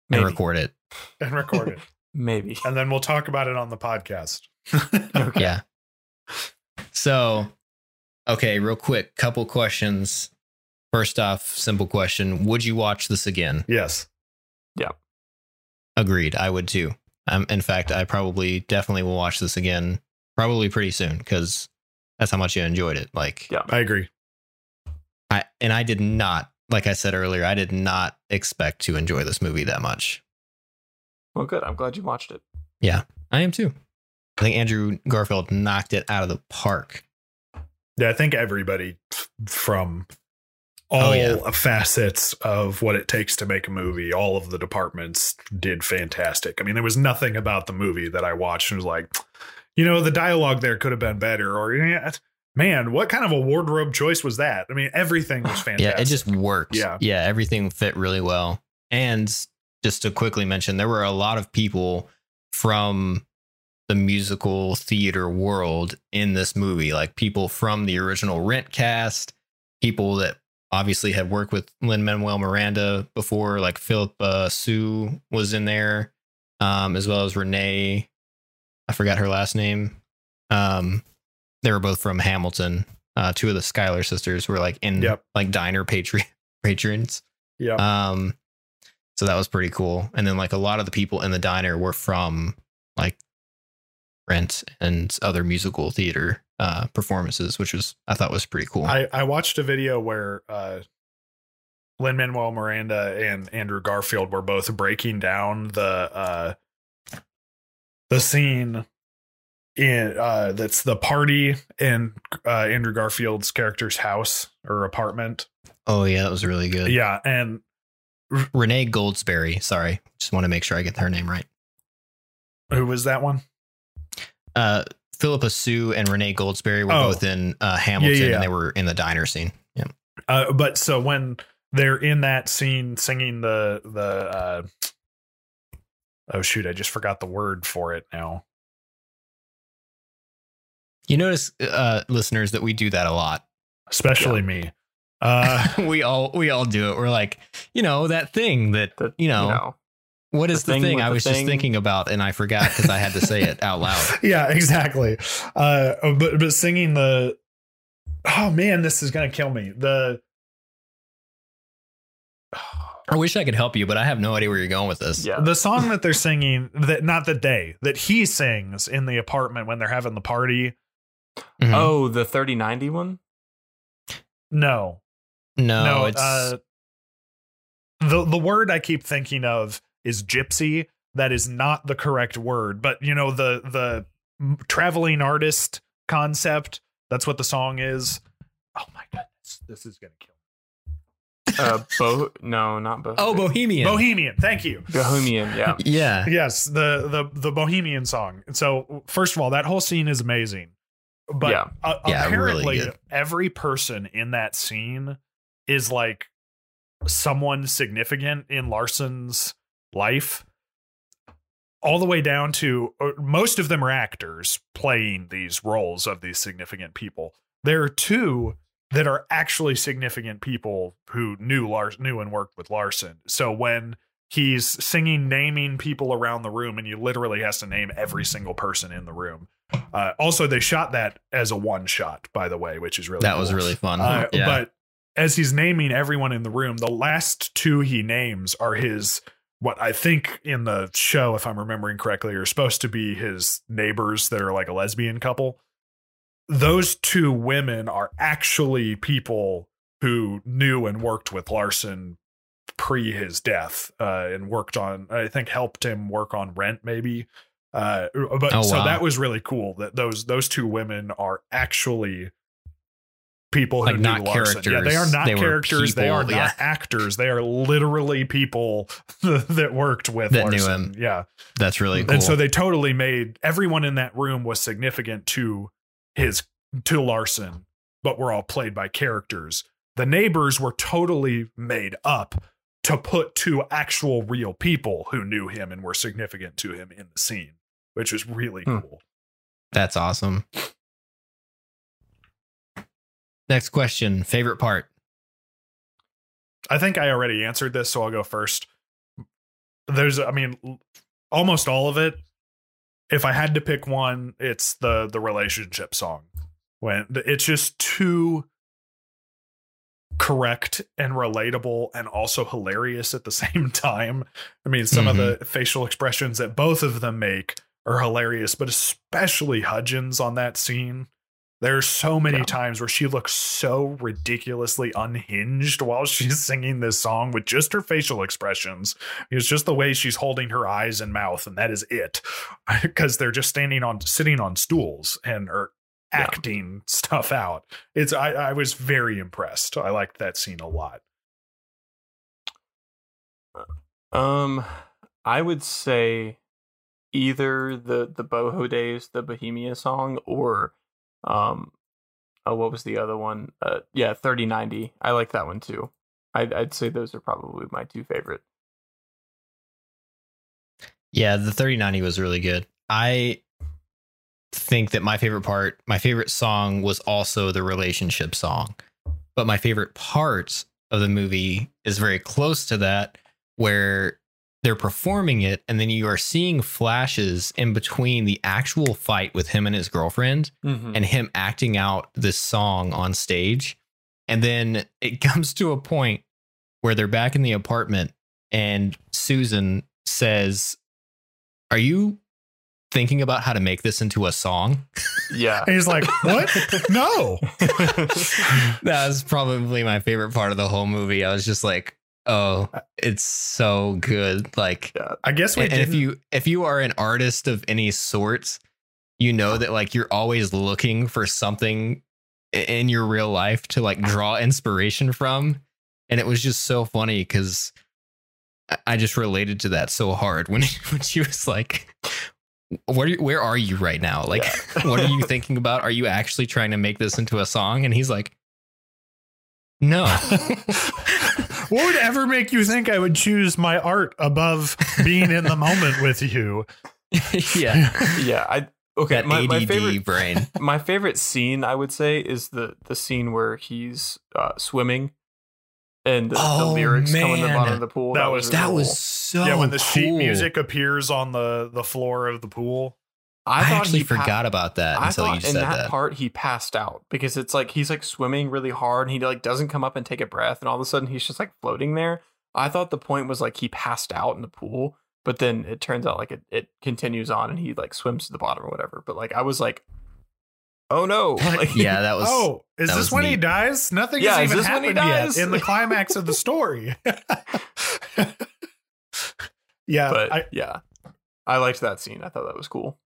[SPEAKER 2] Maybe. and record it.
[SPEAKER 4] And record it.
[SPEAKER 3] Maybe.
[SPEAKER 4] And then we'll talk about it on the podcast.
[SPEAKER 2] okay. Yeah. So, okay, real quick, couple questions. First off, simple question: Would you watch this again?
[SPEAKER 4] Yes.
[SPEAKER 3] Yeah.
[SPEAKER 2] Agreed. I would too. Um, in fact, I probably definitely will watch this again, probably pretty soon because that's how much you enjoyed it. Like,
[SPEAKER 3] yeah,
[SPEAKER 4] I agree.
[SPEAKER 2] I and I did not, like I said earlier, I did not expect to enjoy this movie that much.
[SPEAKER 3] Well, good. I'm glad you watched it.
[SPEAKER 2] Yeah, I am too. I think Andrew Garfield knocked it out of the park.
[SPEAKER 4] Yeah, I think everybody from Oh, all oh, yeah. facets of what it takes to make a movie. All of the departments did fantastic. I mean, there was nothing about the movie that I watched and was like, you know, the dialogue there could have been better, or yeah, man, what kind of a wardrobe choice was that? I mean, everything was fantastic.
[SPEAKER 2] Yeah, it just worked. Yeah, yeah, everything fit really well. And just to quickly mention, there were a lot of people from the musical theater world in this movie, like people from the original Rent cast, people that obviously had worked with Lin Manuel Miranda before, like Philip uh, Soo was in there, um, as well as Renee. I forgot her last name. Um, they were both from Hamilton. Uh, two of the Schuyler sisters were like in yep. like diner patri- patrons.
[SPEAKER 4] Yeah.
[SPEAKER 2] Um, so that was pretty cool. And then like a lot of the people in the diner were from like Rent and other musical theater uh, performances, which was I thought was pretty cool.
[SPEAKER 4] I, I watched a video where uh, Lin Manuel Miranda and Andrew Garfield were both breaking down the uh, the scene in uh that's the party in uh Andrew Garfield's character's house or apartment.
[SPEAKER 2] Oh yeah, that was really good.
[SPEAKER 4] Yeah, and
[SPEAKER 2] Renee Goldsberry. Sorry, just want to make sure I get her name right.
[SPEAKER 4] who was that one?
[SPEAKER 2] Uh, Phillipa Soo and Renee Goldsberry were
[SPEAKER 4] Oh.
[SPEAKER 2] both in uh, Hamilton,
[SPEAKER 4] Yeah, yeah, yeah.
[SPEAKER 2] and they were in the diner scene. Yeah.
[SPEAKER 4] Uh, but so when they're in that scene singing the the uh, oh shoot, I just forgot the word for it now.
[SPEAKER 2] You notice, uh, listeners, that we do that a lot.
[SPEAKER 4] Especially me. Uh,
[SPEAKER 2] we all we all do it. We're like, you know, that thing that
[SPEAKER 3] The,
[SPEAKER 2] you know, what is
[SPEAKER 3] the
[SPEAKER 2] the,
[SPEAKER 3] thing
[SPEAKER 2] thing, I
[SPEAKER 3] the
[SPEAKER 2] was just thinking about, and I forgot because I had to say it out loud.
[SPEAKER 4] yeah, exactly. Uh, but but singing the oh man, this is gonna kill me. The
[SPEAKER 2] I wish I could help you, but I have no idea where you're going with this.
[SPEAKER 3] yeah.
[SPEAKER 4] the song that they're singing that not the day that he sings in the apartment when they're having the party.
[SPEAKER 2] Mhm.
[SPEAKER 3] Oh, the 3090 one?
[SPEAKER 4] No,
[SPEAKER 2] no,
[SPEAKER 4] no.
[SPEAKER 2] it's
[SPEAKER 4] uh, the the word I keep thinking of is gypsy. That is not the correct word, but you know the the traveling artist concept. That's what the song is. Oh my goodness, this is gonna kill. Me.
[SPEAKER 3] Uh, Bo- no, not Bo-
[SPEAKER 2] oh Bohemian.
[SPEAKER 4] Bohemian. Thank you.
[SPEAKER 3] Bohemian, yeah.
[SPEAKER 2] yeah,
[SPEAKER 4] Yes, the the the Bohemian song. So first of all, that whole scene is amazing. But
[SPEAKER 3] Yeah.
[SPEAKER 4] uh,
[SPEAKER 2] Yeah,
[SPEAKER 4] apparently,
[SPEAKER 2] good.
[SPEAKER 4] every person in that scene is like someone significant in Larson's life. All the way down to uh, most of them are actors playing these roles of these significant people. There are two that are actually significant people who knew Lars knew and worked with Larson. So when he's singing naming people around the room and he literally has to name every single person in the room uh, also they shot that as a one shot by the way which is really
[SPEAKER 2] that was really fun.
[SPEAKER 4] Uh,
[SPEAKER 2] yeah.
[SPEAKER 4] but as he's naming everyone in the room the last two he names are his what i think in the show if i'm remembering correctly are supposed to be his neighbors that are like a lesbian couple those two women are actually people who knew and worked with larson pre his death uh, and worked on i think helped him work on rent maybe uh, but
[SPEAKER 2] Oh,
[SPEAKER 4] so
[SPEAKER 2] wow.
[SPEAKER 4] that was really cool that those those two women are actually people who
[SPEAKER 2] Like,
[SPEAKER 4] knew
[SPEAKER 2] not
[SPEAKER 4] Larson. Yeah, they are not
[SPEAKER 2] They
[SPEAKER 4] characters. they are not
[SPEAKER 2] yeah.
[SPEAKER 4] actors. They are literally people that worked with
[SPEAKER 2] That knew
[SPEAKER 4] Larson.
[SPEAKER 2] him.
[SPEAKER 4] Yeah,
[SPEAKER 2] That's really cool.
[SPEAKER 4] and so they totally made everyone in that room was significant to his to Larson, but were all played by characters. The neighbors were totally made up to put two actual real people who knew him and were significant to him in the scene, which was really
[SPEAKER 3] Hmm.
[SPEAKER 4] cool.
[SPEAKER 2] That's awesome. Next question. Favorite part.
[SPEAKER 4] I think I already answered this, so I'll go first. There's, I mean, almost all of it. If I had to pick one, it's the the relationship song. When it's just too correct and relatable and also hilarious at the same time. I mean, some of the mm-hmm. facial expressions that both of them make are hilarious, but especially Hudgens on that scene. There's so many
[SPEAKER 3] Yeah.
[SPEAKER 4] times where she looks so ridiculously unhinged while she's singing this song with just her facial expressions. It's just the way she's holding her eyes and mouth, and that is it. Because they're just standing on sitting on stools and are
[SPEAKER 3] Yeah.
[SPEAKER 4] acting stuff out. It's I, I was very impressed. I liked that scene a lot.
[SPEAKER 3] Um, I would say either the the Boho Days, the Bohemia song, or um, oh, what was the other one? Uh, yeah, thirty ninety. I like that one too. I'd I'd say those are probably my two favorite.
[SPEAKER 2] Yeah, the 3090 was really good. I think that my favorite part, my favorite song was also the relationship song. But my favorite part of the movie is very close to that, where they're performing it, and then you are seeing flashes in between the actual fight with him and his girlfriend
[SPEAKER 3] Mm-hmm.
[SPEAKER 2] and him acting out this song on stage. And then it comes to a point where they're back in the apartment and Susan says, Are you thinking about how to make this into a song?
[SPEAKER 3] Yeah.
[SPEAKER 4] And he's like, "What? no."
[SPEAKER 2] that was probably my favorite part of the whole movie. I was just like, Oh, it's so good. Like,
[SPEAKER 3] yeah.
[SPEAKER 4] I guess we
[SPEAKER 2] if you if you are an artist of any sorts you know that like you're always looking for something in your real life to like draw inspiration from. And it was just so funny because I just related to that so hard when when she was like, "What? Are you, where are you right now? Like, what are you thinking about? Are you actually trying to make this into a song?" And he's like, "No."
[SPEAKER 4] What would ever make you think I would choose my art above being in the moment with you?
[SPEAKER 2] yeah,
[SPEAKER 3] Yeah, I okay.
[SPEAKER 2] that
[SPEAKER 3] my,
[SPEAKER 2] ADD
[SPEAKER 3] my favorite
[SPEAKER 2] brain.
[SPEAKER 3] my favorite scene I would say is the the scene where he's uh, swimming and the, the
[SPEAKER 2] Oh,
[SPEAKER 3] lyrics come in the bottom of the pool.
[SPEAKER 4] That was-
[SPEAKER 3] really
[SPEAKER 2] That
[SPEAKER 3] cool.
[SPEAKER 2] was so
[SPEAKER 4] yeah, when the sheet music appears on the the floor of the pool.
[SPEAKER 2] I,
[SPEAKER 3] thought
[SPEAKER 2] actually
[SPEAKER 3] he pa-
[SPEAKER 2] forgot about that
[SPEAKER 3] I
[SPEAKER 2] until
[SPEAKER 3] thought
[SPEAKER 2] you
[SPEAKER 3] in
[SPEAKER 2] said
[SPEAKER 3] that,
[SPEAKER 2] that.
[SPEAKER 3] part he passed out because it's like he's like swimming really hard and he like doesn't come up and take a breath and all of a sudden he's just like floating there. I thought the point was like he passed out in the pool, but then it turns out like it, it continues on and he like swims to the bottom or whatever. But like I was like, oh no, like,
[SPEAKER 2] yeah, that was.
[SPEAKER 4] oh, is this
[SPEAKER 2] was
[SPEAKER 4] when he dies? Nothing
[SPEAKER 3] Yeah,
[SPEAKER 4] has
[SPEAKER 3] is
[SPEAKER 4] even
[SPEAKER 3] this when he
[SPEAKER 4] happened yet
[SPEAKER 3] dies?
[SPEAKER 4] in the climax of the story. yeah,
[SPEAKER 3] but
[SPEAKER 4] I,
[SPEAKER 3] yeah, I liked that scene. I thought that was cool.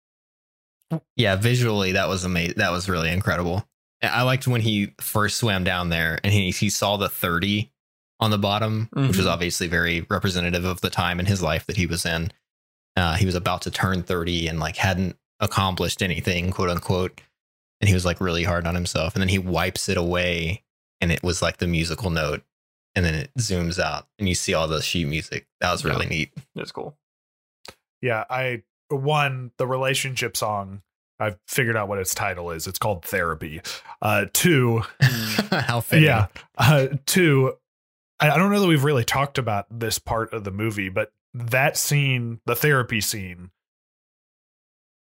[SPEAKER 2] Yeah, visually that was amazing. That was really incredible. I liked when he first swam down there and he he saw the 30 on the bottom, which was
[SPEAKER 3] Mhm.
[SPEAKER 2] obviously very representative of the time in his life that he was in. Uh, he was about to turn 30 and like hadn't accomplished anything, quote unquote. And he was like really hard on himself. And then he wipes it away and it was like the musical note. And then it zooms out and you see all the sheet music. That was really neat.
[SPEAKER 3] It was cool.
[SPEAKER 4] yeah, I one the relationship song. I've figured out what its title is. It's called Therapy. Uh, two,
[SPEAKER 2] How fitting.
[SPEAKER 4] yeah. Uh, two, I, I don't know that we've really talked about this part of the movie, but that scene, the therapy scene,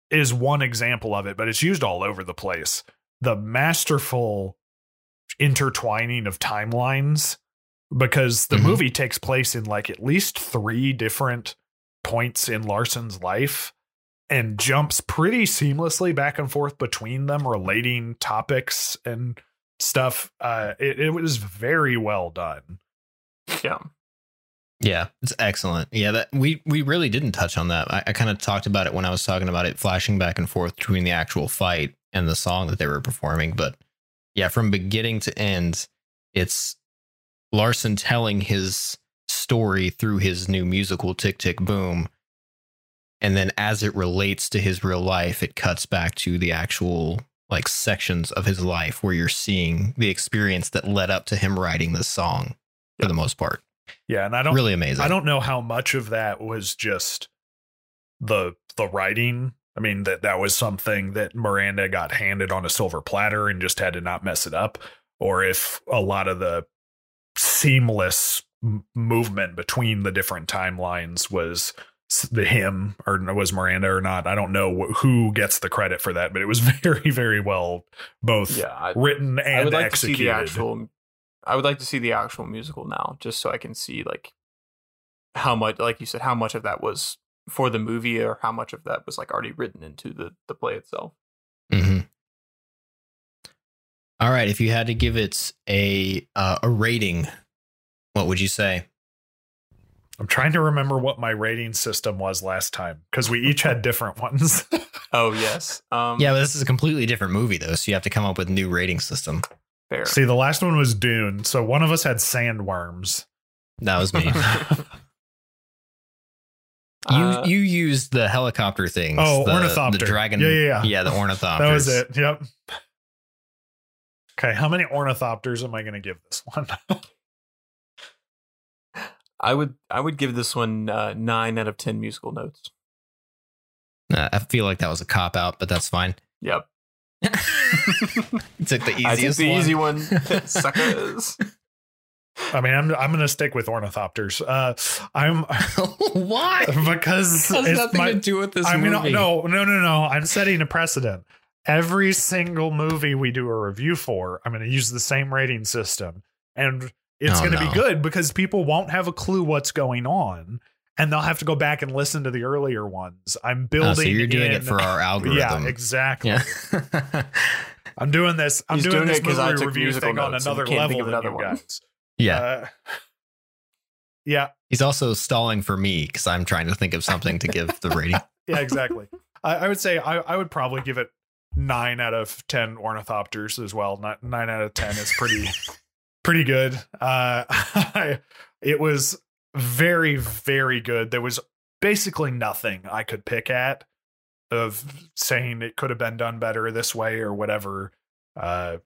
[SPEAKER 4] is one example of it, but it's used all over the place. The masterful intertwining of timelines, because the
[SPEAKER 2] Mhm.
[SPEAKER 4] movie takes place in like at least three different points in Larson's life and jumps pretty seamlessly back and forth between them, relating topics and stuff. Uh, it, it was very well done.
[SPEAKER 3] Yeah.
[SPEAKER 2] Yeah, it's excellent. Yeah, that we we really didn't touch on that. I, I kind of talked about it when I was talking about it flashing back and forth between the actual fight and the song that they were performing. But yeah, from beginning to end, it's Larson telling his story through his new musical Tick Tick Boom. And then as it relates to his real life, it cuts back to the actual like sections of his life where you're seeing the experience that led up to him writing this song for the most part.
[SPEAKER 4] Yeah, and I don't
[SPEAKER 2] Really amazing.
[SPEAKER 4] I don't know how much of that was just the the writing. I mean that that was something that Miranda got handed on a silver platter and just had to not mess it up, or if a lot of the seamless m- movement between the different timelines was him or was Miranda or not. I don't know wh- who gets the credit for that, but it was very very well both
[SPEAKER 3] Yeah. I,
[SPEAKER 4] written and
[SPEAKER 3] I would like
[SPEAKER 4] executed.
[SPEAKER 3] to see the actual. I would like to see the actual musical now, just so I can see like how much, like you said, how much of that was for the movie, or how much of that was like already written into the the play itself.
[SPEAKER 2] hmm All right, if you had to give it a uh, a rating, what would you say?
[SPEAKER 4] I'm trying to remember what my rating system was last time because we each had different ones.
[SPEAKER 3] Oh yes. Um,
[SPEAKER 2] Yeah, but this is a completely different movie though, so you have to come up with a new rating system.
[SPEAKER 3] Fair.
[SPEAKER 4] See, the last one was Dune, so one of us had sandworms.
[SPEAKER 2] That was me. you
[SPEAKER 3] Uh,
[SPEAKER 2] you used the helicopter things.
[SPEAKER 4] Oh,
[SPEAKER 2] the,
[SPEAKER 4] ornithopter.
[SPEAKER 2] The dragon.
[SPEAKER 4] Yeah, yeah, yeah.
[SPEAKER 2] Yeah, the ornithopter.
[SPEAKER 4] That was it. Yep. Okay, how many ornithopters am I going to give this one?
[SPEAKER 3] I would I would give this one uh, nine out of ten musical notes.
[SPEAKER 2] Uh, I feel like that was a cop out, but that's fine.
[SPEAKER 3] Yep.
[SPEAKER 2] you took the
[SPEAKER 3] I took
[SPEAKER 2] easiest
[SPEAKER 3] the
[SPEAKER 2] one.
[SPEAKER 3] easy one. Suckers.
[SPEAKER 4] I mean, I'm I'm going to stick with ornithopters. Uh, I'm
[SPEAKER 2] Why?
[SPEAKER 4] because
[SPEAKER 2] It has nothing
[SPEAKER 4] my,
[SPEAKER 2] to do with this
[SPEAKER 4] I mean,
[SPEAKER 2] movie.
[SPEAKER 4] no, no, no, no. I'm setting a precedent. Every single movie we do a review for, I'm going to use the same rating system, and it's
[SPEAKER 2] Oh,
[SPEAKER 4] going to
[SPEAKER 2] no.
[SPEAKER 4] be good because people won't have a clue what's going on, and they'll have to go back and listen to the earlier ones. I'm building.
[SPEAKER 2] Oh, so you're doing
[SPEAKER 4] in-
[SPEAKER 2] it for our algorithm.
[SPEAKER 4] Yeah, exactly.
[SPEAKER 2] Yeah.
[SPEAKER 4] I'm doing this. I'm
[SPEAKER 3] He's
[SPEAKER 4] doing,
[SPEAKER 3] doing
[SPEAKER 4] this
[SPEAKER 3] it 'cause
[SPEAKER 4] movie
[SPEAKER 3] I took
[SPEAKER 4] review
[SPEAKER 3] musical
[SPEAKER 4] thing on another
[SPEAKER 3] can't think
[SPEAKER 4] level
[SPEAKER 3] of
[SPEAKER 4] than
[SPEAKER 3] another
[SPEAKER 4] you
[SPEAKER 3] one.
[SPEAKER 4] guys.
[SPEAKER 2] yeah.
[SPEAKER 4] Uh, yeah,
[SPEAKER 2] He's also stalling for me because I'm trying to think of something to give the rating.
[SPEAKER 4] yeah, exactly. I, I would say I, I would probably give it nine out of ten ornithopters as well. Nine, nine out of ten is pretty pretty good. Uh, it was very very good. There was basically nothing I could pick at of saying it could have been done better this way or whatever. Uh,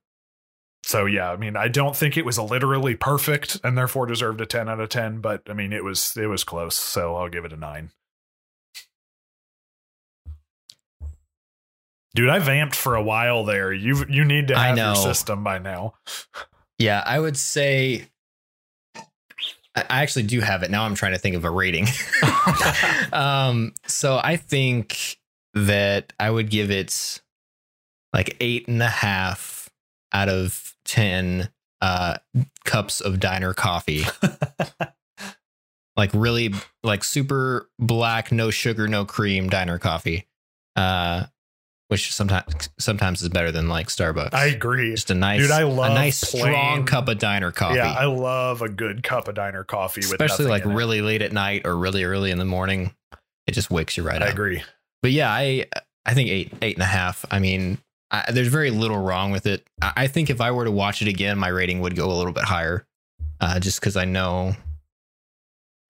[SPEAKER 4] so yeah, I mean, I don't think it was literally perfect and therefore deserved a 10 out of 10, but I mean, it was it was close, so I'll give it a 9. Dude, I vamped for a while there. You you need to have your system by now.
[SPEAKER 2] Yeah, I would say I actually do have it. Now I'm trying to think of a rating. um, so I think that I would give it like eight and a half out of ten uh cups of diner coffee. like really like super black, no sugar, no cream diner coffee. Uh which sometimes sometimes is better than like Starbucks.
[SPEAKER 4] I agree.
[SPEAKER 2] just a nice
[SPEAKER 4] Dude, I love
[SPEAKER 2] a nice
[SPEAKER 4] plain-
[SPEAKER 2] strong cup of diner coffee.
[SPEAKER 4] Yeah, I love a good cup of diner coffee
[SPEAKER 2] especially like
[SPEAKER 4] in it.
[SPEAKER 2] really late at night or really early in the morning. It just wakes you right
[SPEAKER 4] I
[SPEAKER 2] up.
[SPEAKER 4] I agree.
[SPEAKER 2] But yeah, I I think eight eight and a half. I mean, I, there's very little wrong with it. I, I think if I were to watch it again, my rating would go a little bit higher, uh, just because I know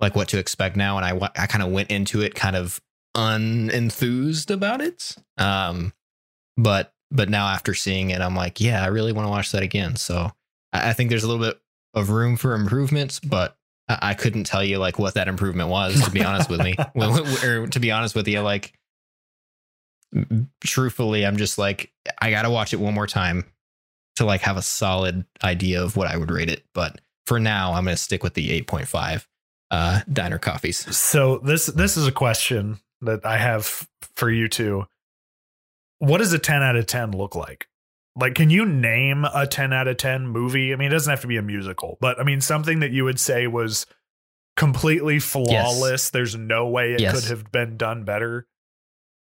[SPEAKER 2] like what to expect now, and I I kind of went into it kind of unenthused about it. Um, but but now after seeing it, I'm like, yeah, I really want to watch that again. So I, I think there's a little bit of room for improvements, but I, I couldn't tell you like what that improvement was. To be honest with me, or to be honest with you, like truthfully, I'm just like I gotta watch it one more time to like have a solid idea of what I would rate it. But for now, I'm gonna stick with the 8.5 uh, diner coffees.
[SPEAKER 4] So this this is a question that I have for you two. What does a 10 out of 10 look like? Like can you name a 10 out of 10 movie? I mean, it doesn't have to be a musical, but I mean something that you would say was completely flawless. There's no way it
[SPEAKER 2] Yes.
[SPEAKER 4] could have been done better.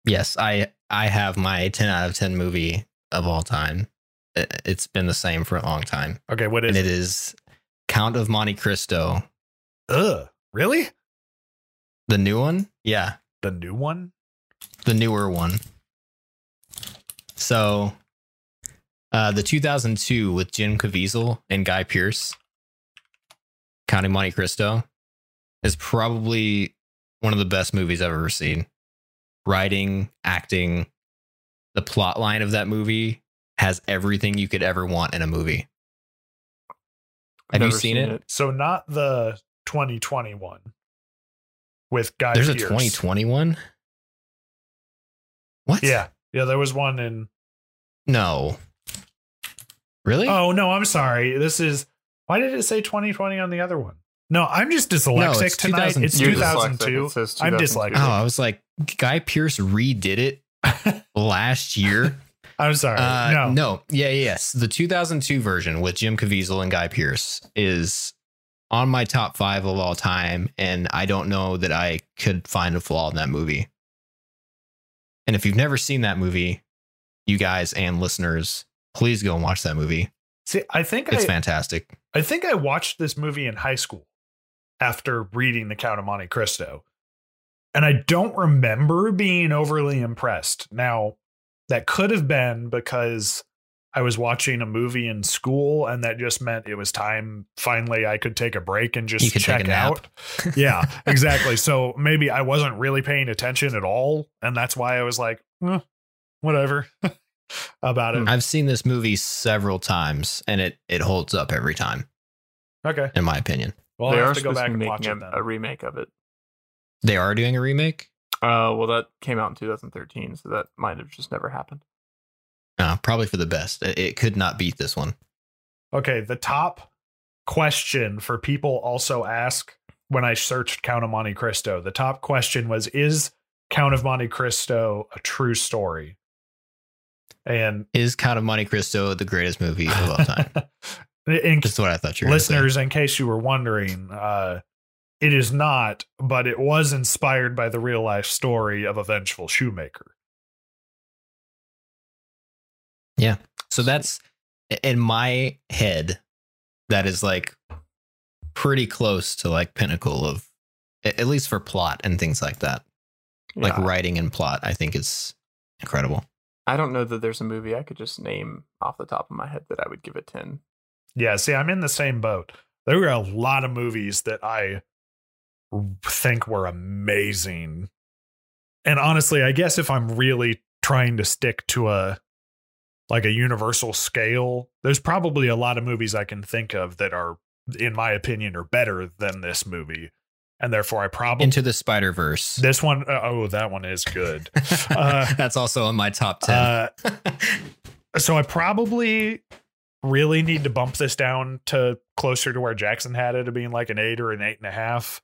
[SPEAKER 2] Yes, I I have my 10 out of 10 movie of all time. It's been the same for a long time,
[SPEAKER 4] Okay, what
[SPEAKER 2] and
[SPEAKER 4] is
[SPEAKER 2] it is Count of Monte Cristo,
[SPEAKER 4] Ugh. Really?
[SPEAKER 2] the new one. Yeah,
[SPEAKER 4] The new one?
[SPEAKER 2] the newer one. So, uh, the 2002 with Jim Caviezel and Guy Pearce, Count of Monte Cristo, is probably one of the best movies I've ever seen. Writing, acting, the plot line of that movie has everything you could ever want in a movie. Have you
[SPEAKER 3] Never
[SPEAKER 2] seen it?
[SPEAKER 4] So not the 2021 with Guy
[SPEAKER 2] There's a
[SPEAKER 4] Pearce.
[SPEAKER 2] 2021. What?
[SPEAKER 4] Yeah. Yeah, there was one in
[SPEAKER 2] No. Really?
[SPEAKER 4] Oh no, I'm sorry. This is why did it say 2020 on the other one? No, I'm just dyslexic
[SPEAKER 2] it's
[SPEAKER 4] tonight.
[SPEAKER 2] 2000
[SPEAKER 4] It's
[SPEAKER 3] You're
[SPEAKER 4] 2002.
[SPEAKER 3] dyslexic. It says
[SPEAKER 4] I'm dyslexic.
[SPEAKER 2] Oh, I was like, Guy Pearce redid it last year.
[SPEAKER 4] I'm sorry.
[SPEAKER 2] Uh,
[SPEAKER 4] no.
[SPEAKER 2] no, yeah, yeah, yes. The 2002 version with Jim Caviezel and Guy Pearce is on my top five of all time, and I don't know that I could find a flaw in that movie. And if you've never seen that movie, you guys and listeners, please go and watch that movie.
[SPEAKER 4] See, I think
[SPEAKER 2] It's
[SPEAKER 4] I,
[SPEAKER 2] fantastic.
[SPEAKER 4] I think I watched this movie in high school after reading The Count of Monte Cristo. And I don't remember being overly impressed. Now, that could have been because I was watching a movie in school and that just meant it was time finally I could take a break and just
[SPEAKER 2] You could take
[SPEAKER 4] check out. yeah, exactly. So maybe I wasn't really paying attention at all and that's why I was like, eh, whatever about it.
[SPEAKER 2] I've seen this movie several times, and it it holds up every time,
[SPEAKER 4] Okay.
[SPEAKER 2] in my opinion.
[SPEAKER 4] Well,
[SPEAKER 3] they
[SPEAKER 4] I'll
[SPEAKER 3] are
[SPEAKER 4] have to go
[SPEAKER 3] supposed
[SPEAKER 4] back
[SPEAKER 3] to
[SPEAKER 4] and
[SPEAKER 3] be
[SPEAKER 4] watch
[SPEAKER 3] making
[SPEAKER 4] it
[SPEAKER 3] a,
[SPEAKER 4] then.
[SPEAKER 3] a remake of it.
[SPEAKER 2] They are doing a remake.
[SPEAKER 3] Uh, well, that came out in 2013, so that might have just never happened.
[SPEAKER 2] Uh, probably for the best. It, could not beat this one.
[SPEAKER 4] Okay, the top question for people also ask when I searched Count of Monte Cristo, the top question was Is Count of Monte Cristo a true story? And
[SPEAKER 2] Is Count of Monte Cristo the greatest movie of all time?
[SPEAKER 4] in,
[SPEAKER 2] That's what I thought you were
[SPEAKER 4] listeners, in case you were wondering, uh, it is not, but it was inspired by the real life story of a vengeful shoemaker.
[SPEAKER 2] So that's in my head. That is like pretty close to like pinnacle of at at least for plot and things like that. like
[SPEAKER 3] Yeah.
[SPEAKER 2] writing and plot. I think is incredible.
[SPEAKER 3] I don't know that there's a movie I could just name off the top of my head that I would give a 10.
[SPEAKER 4] Yeah, see, I'm in the same boat. There were a lot of movies that I think were amazing. And honestly, I guess if I'm really trying to stick to a like a universal scale, there's probably a lot of movies I can think of that are in my opinion are better than this movie. And therefore I probably
[SPEAKER 2] Into the Spider Verse.
[SPEAKER 4] this one uh, oh that one is good. uh,
[SPEAKER 2] That's also in my top ten.
[SPEAKER 4] Uh, so I probably really need to bump this down to closer to where Jackson had it, to being like an eight or an eight and a half,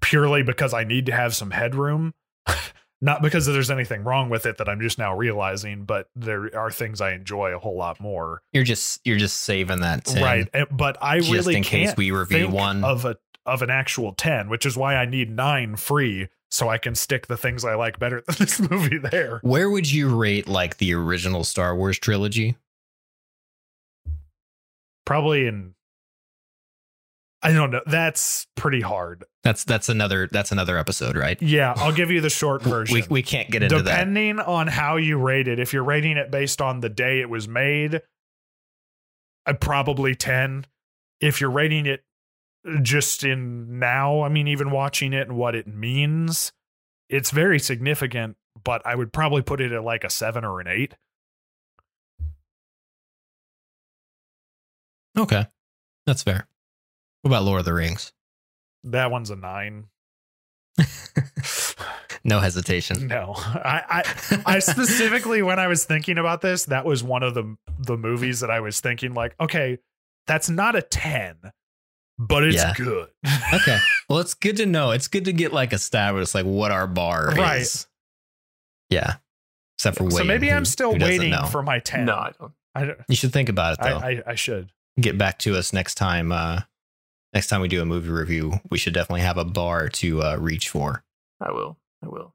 [SPEAKER 4] purely because I need to have some headroom. Not because there's anything wrong with it that I'm just now realizing, but there are things I enjoy a whole lot more.
[SPEAKER 2] you're just you're just saving that 10.
[SPEAKER 4] Right. Eh, but I
[SPEAKER 2] Just
[SPEAKER 4] really
[SPEAKER 2] in case we review one.
[SPEAKER 4] of a of an actual 10, which is why I need nine free so I can stick the things I like better than this movie there.
[SPEAKER 2] Where would you rate like the original Star Wars trilogy?
[SPEAKER 4] Probably in I don't know. That's pretty hard.
[SPEAKER 2] That's that's another that's another episode, right?
[SPEAKER 4] Yeah, I'll give you the short version.
[SPEAKER 2] We we can't get into that.
[SPEAKER 4] Depending on how you rate it, if you're rating it based on the day it was made, uh, probably 10. If you're rating it just in now, I mean, even watching it and what it means, it's very significant, but I would probably put it at like a seven or an eight.
[SPEAKER 2] Okay. That's fair. What about Lord of the Rings?
[SPEAKER 4] That one's a nine.
[SPEAKER 2] No hesitation.
[SPEAKER 4] No, I, I, I specifically when I was thinking about this, that was one of the the movies that I was thinking like, okay, that's not a ten, but it's
[SPEAKER 2] Yeah.
[SPEAKER 4] good.
[SPEAKER 2] Okay. Well, it's good to know. It's good to get like established like what our bar
[SPEAKER 4] Right.
[SPEAKER 2] is. Yeah. Except for Wade.
[SPEAKER 4] so maybe
[SPEAKER 2] who-
[SPEAKER 4] I'm still waiting
[SPEAKER 2] know.
[SPEAKER 4] for my ten.
[SPEAKER 3] No, I don't.
[SPEAKER 4] I, don't-
[SPEAKER 2] You should think about it though.
[SPEAKER 4] I, I, I should.
[SPEAKER 2] get back to us next time. Uh, next time we do a movie review, we should definitely have a bar to uh, reach for.
[SPEAKER 3] I will. I will.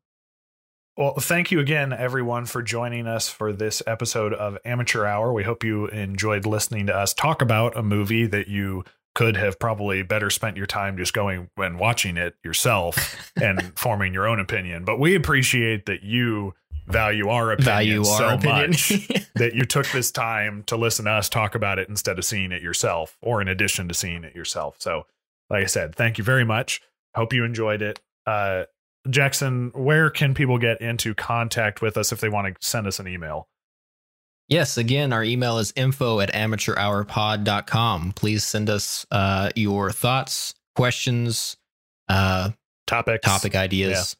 [SPEAKER 4] Well, thank you again, everyone, for joining us for this episode of Amateur Hour. We hope you enjoyed listening to us talk about a movie that you could have probably better spent your time just going and watching it yourself and forming your own opinion. But we appreciate that you value our opinion
[SPEAKER 2] Value
[SPEAKER 4] so
[SPEAKER 2] our opinion.
[SPEAKER 4] much that you took this time to listen to us talk about it instead of seeing it yourself or in addition to seeing it yourself. So, like I said, thank you very much. Hope you enjoyed it. Uh, Jackson, where can people get into contact with us if they want to send us an email?
[SPEAKER 2] yes, again, our email is info at amateurhourpod.com. Please send us uh, your thoughts, questions, uh,
[SPEAKER 4] Topics.
[SPEAKER 2] topic ideas.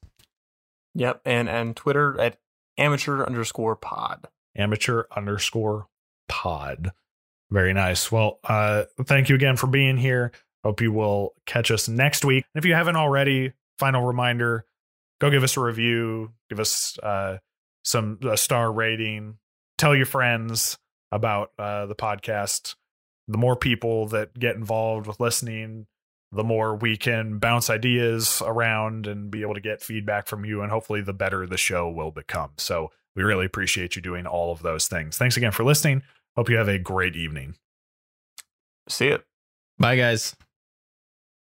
[SPEAKER 3] Yep. And and Twitter at amateur underscore pod.
[SPEAKER 4] Amateur underscore pod. Very nice. Well, uh, thank you again for being here. Hope you will catch us next week. And if you haven't already, final reminder go give us a review, give us uh, some a star rating, tell your friends about uh, the podcast. The more people that get involved with listening, the more we can bounce ideas around and be able to get feedback from you. And hopefully, the better the show will become. So, we really appreciate you doing all of those things. Thanks again for listening. Hope you have a great evening.
[SPEAKER 3] See it.
[SPEAKER 2] Bye, guys.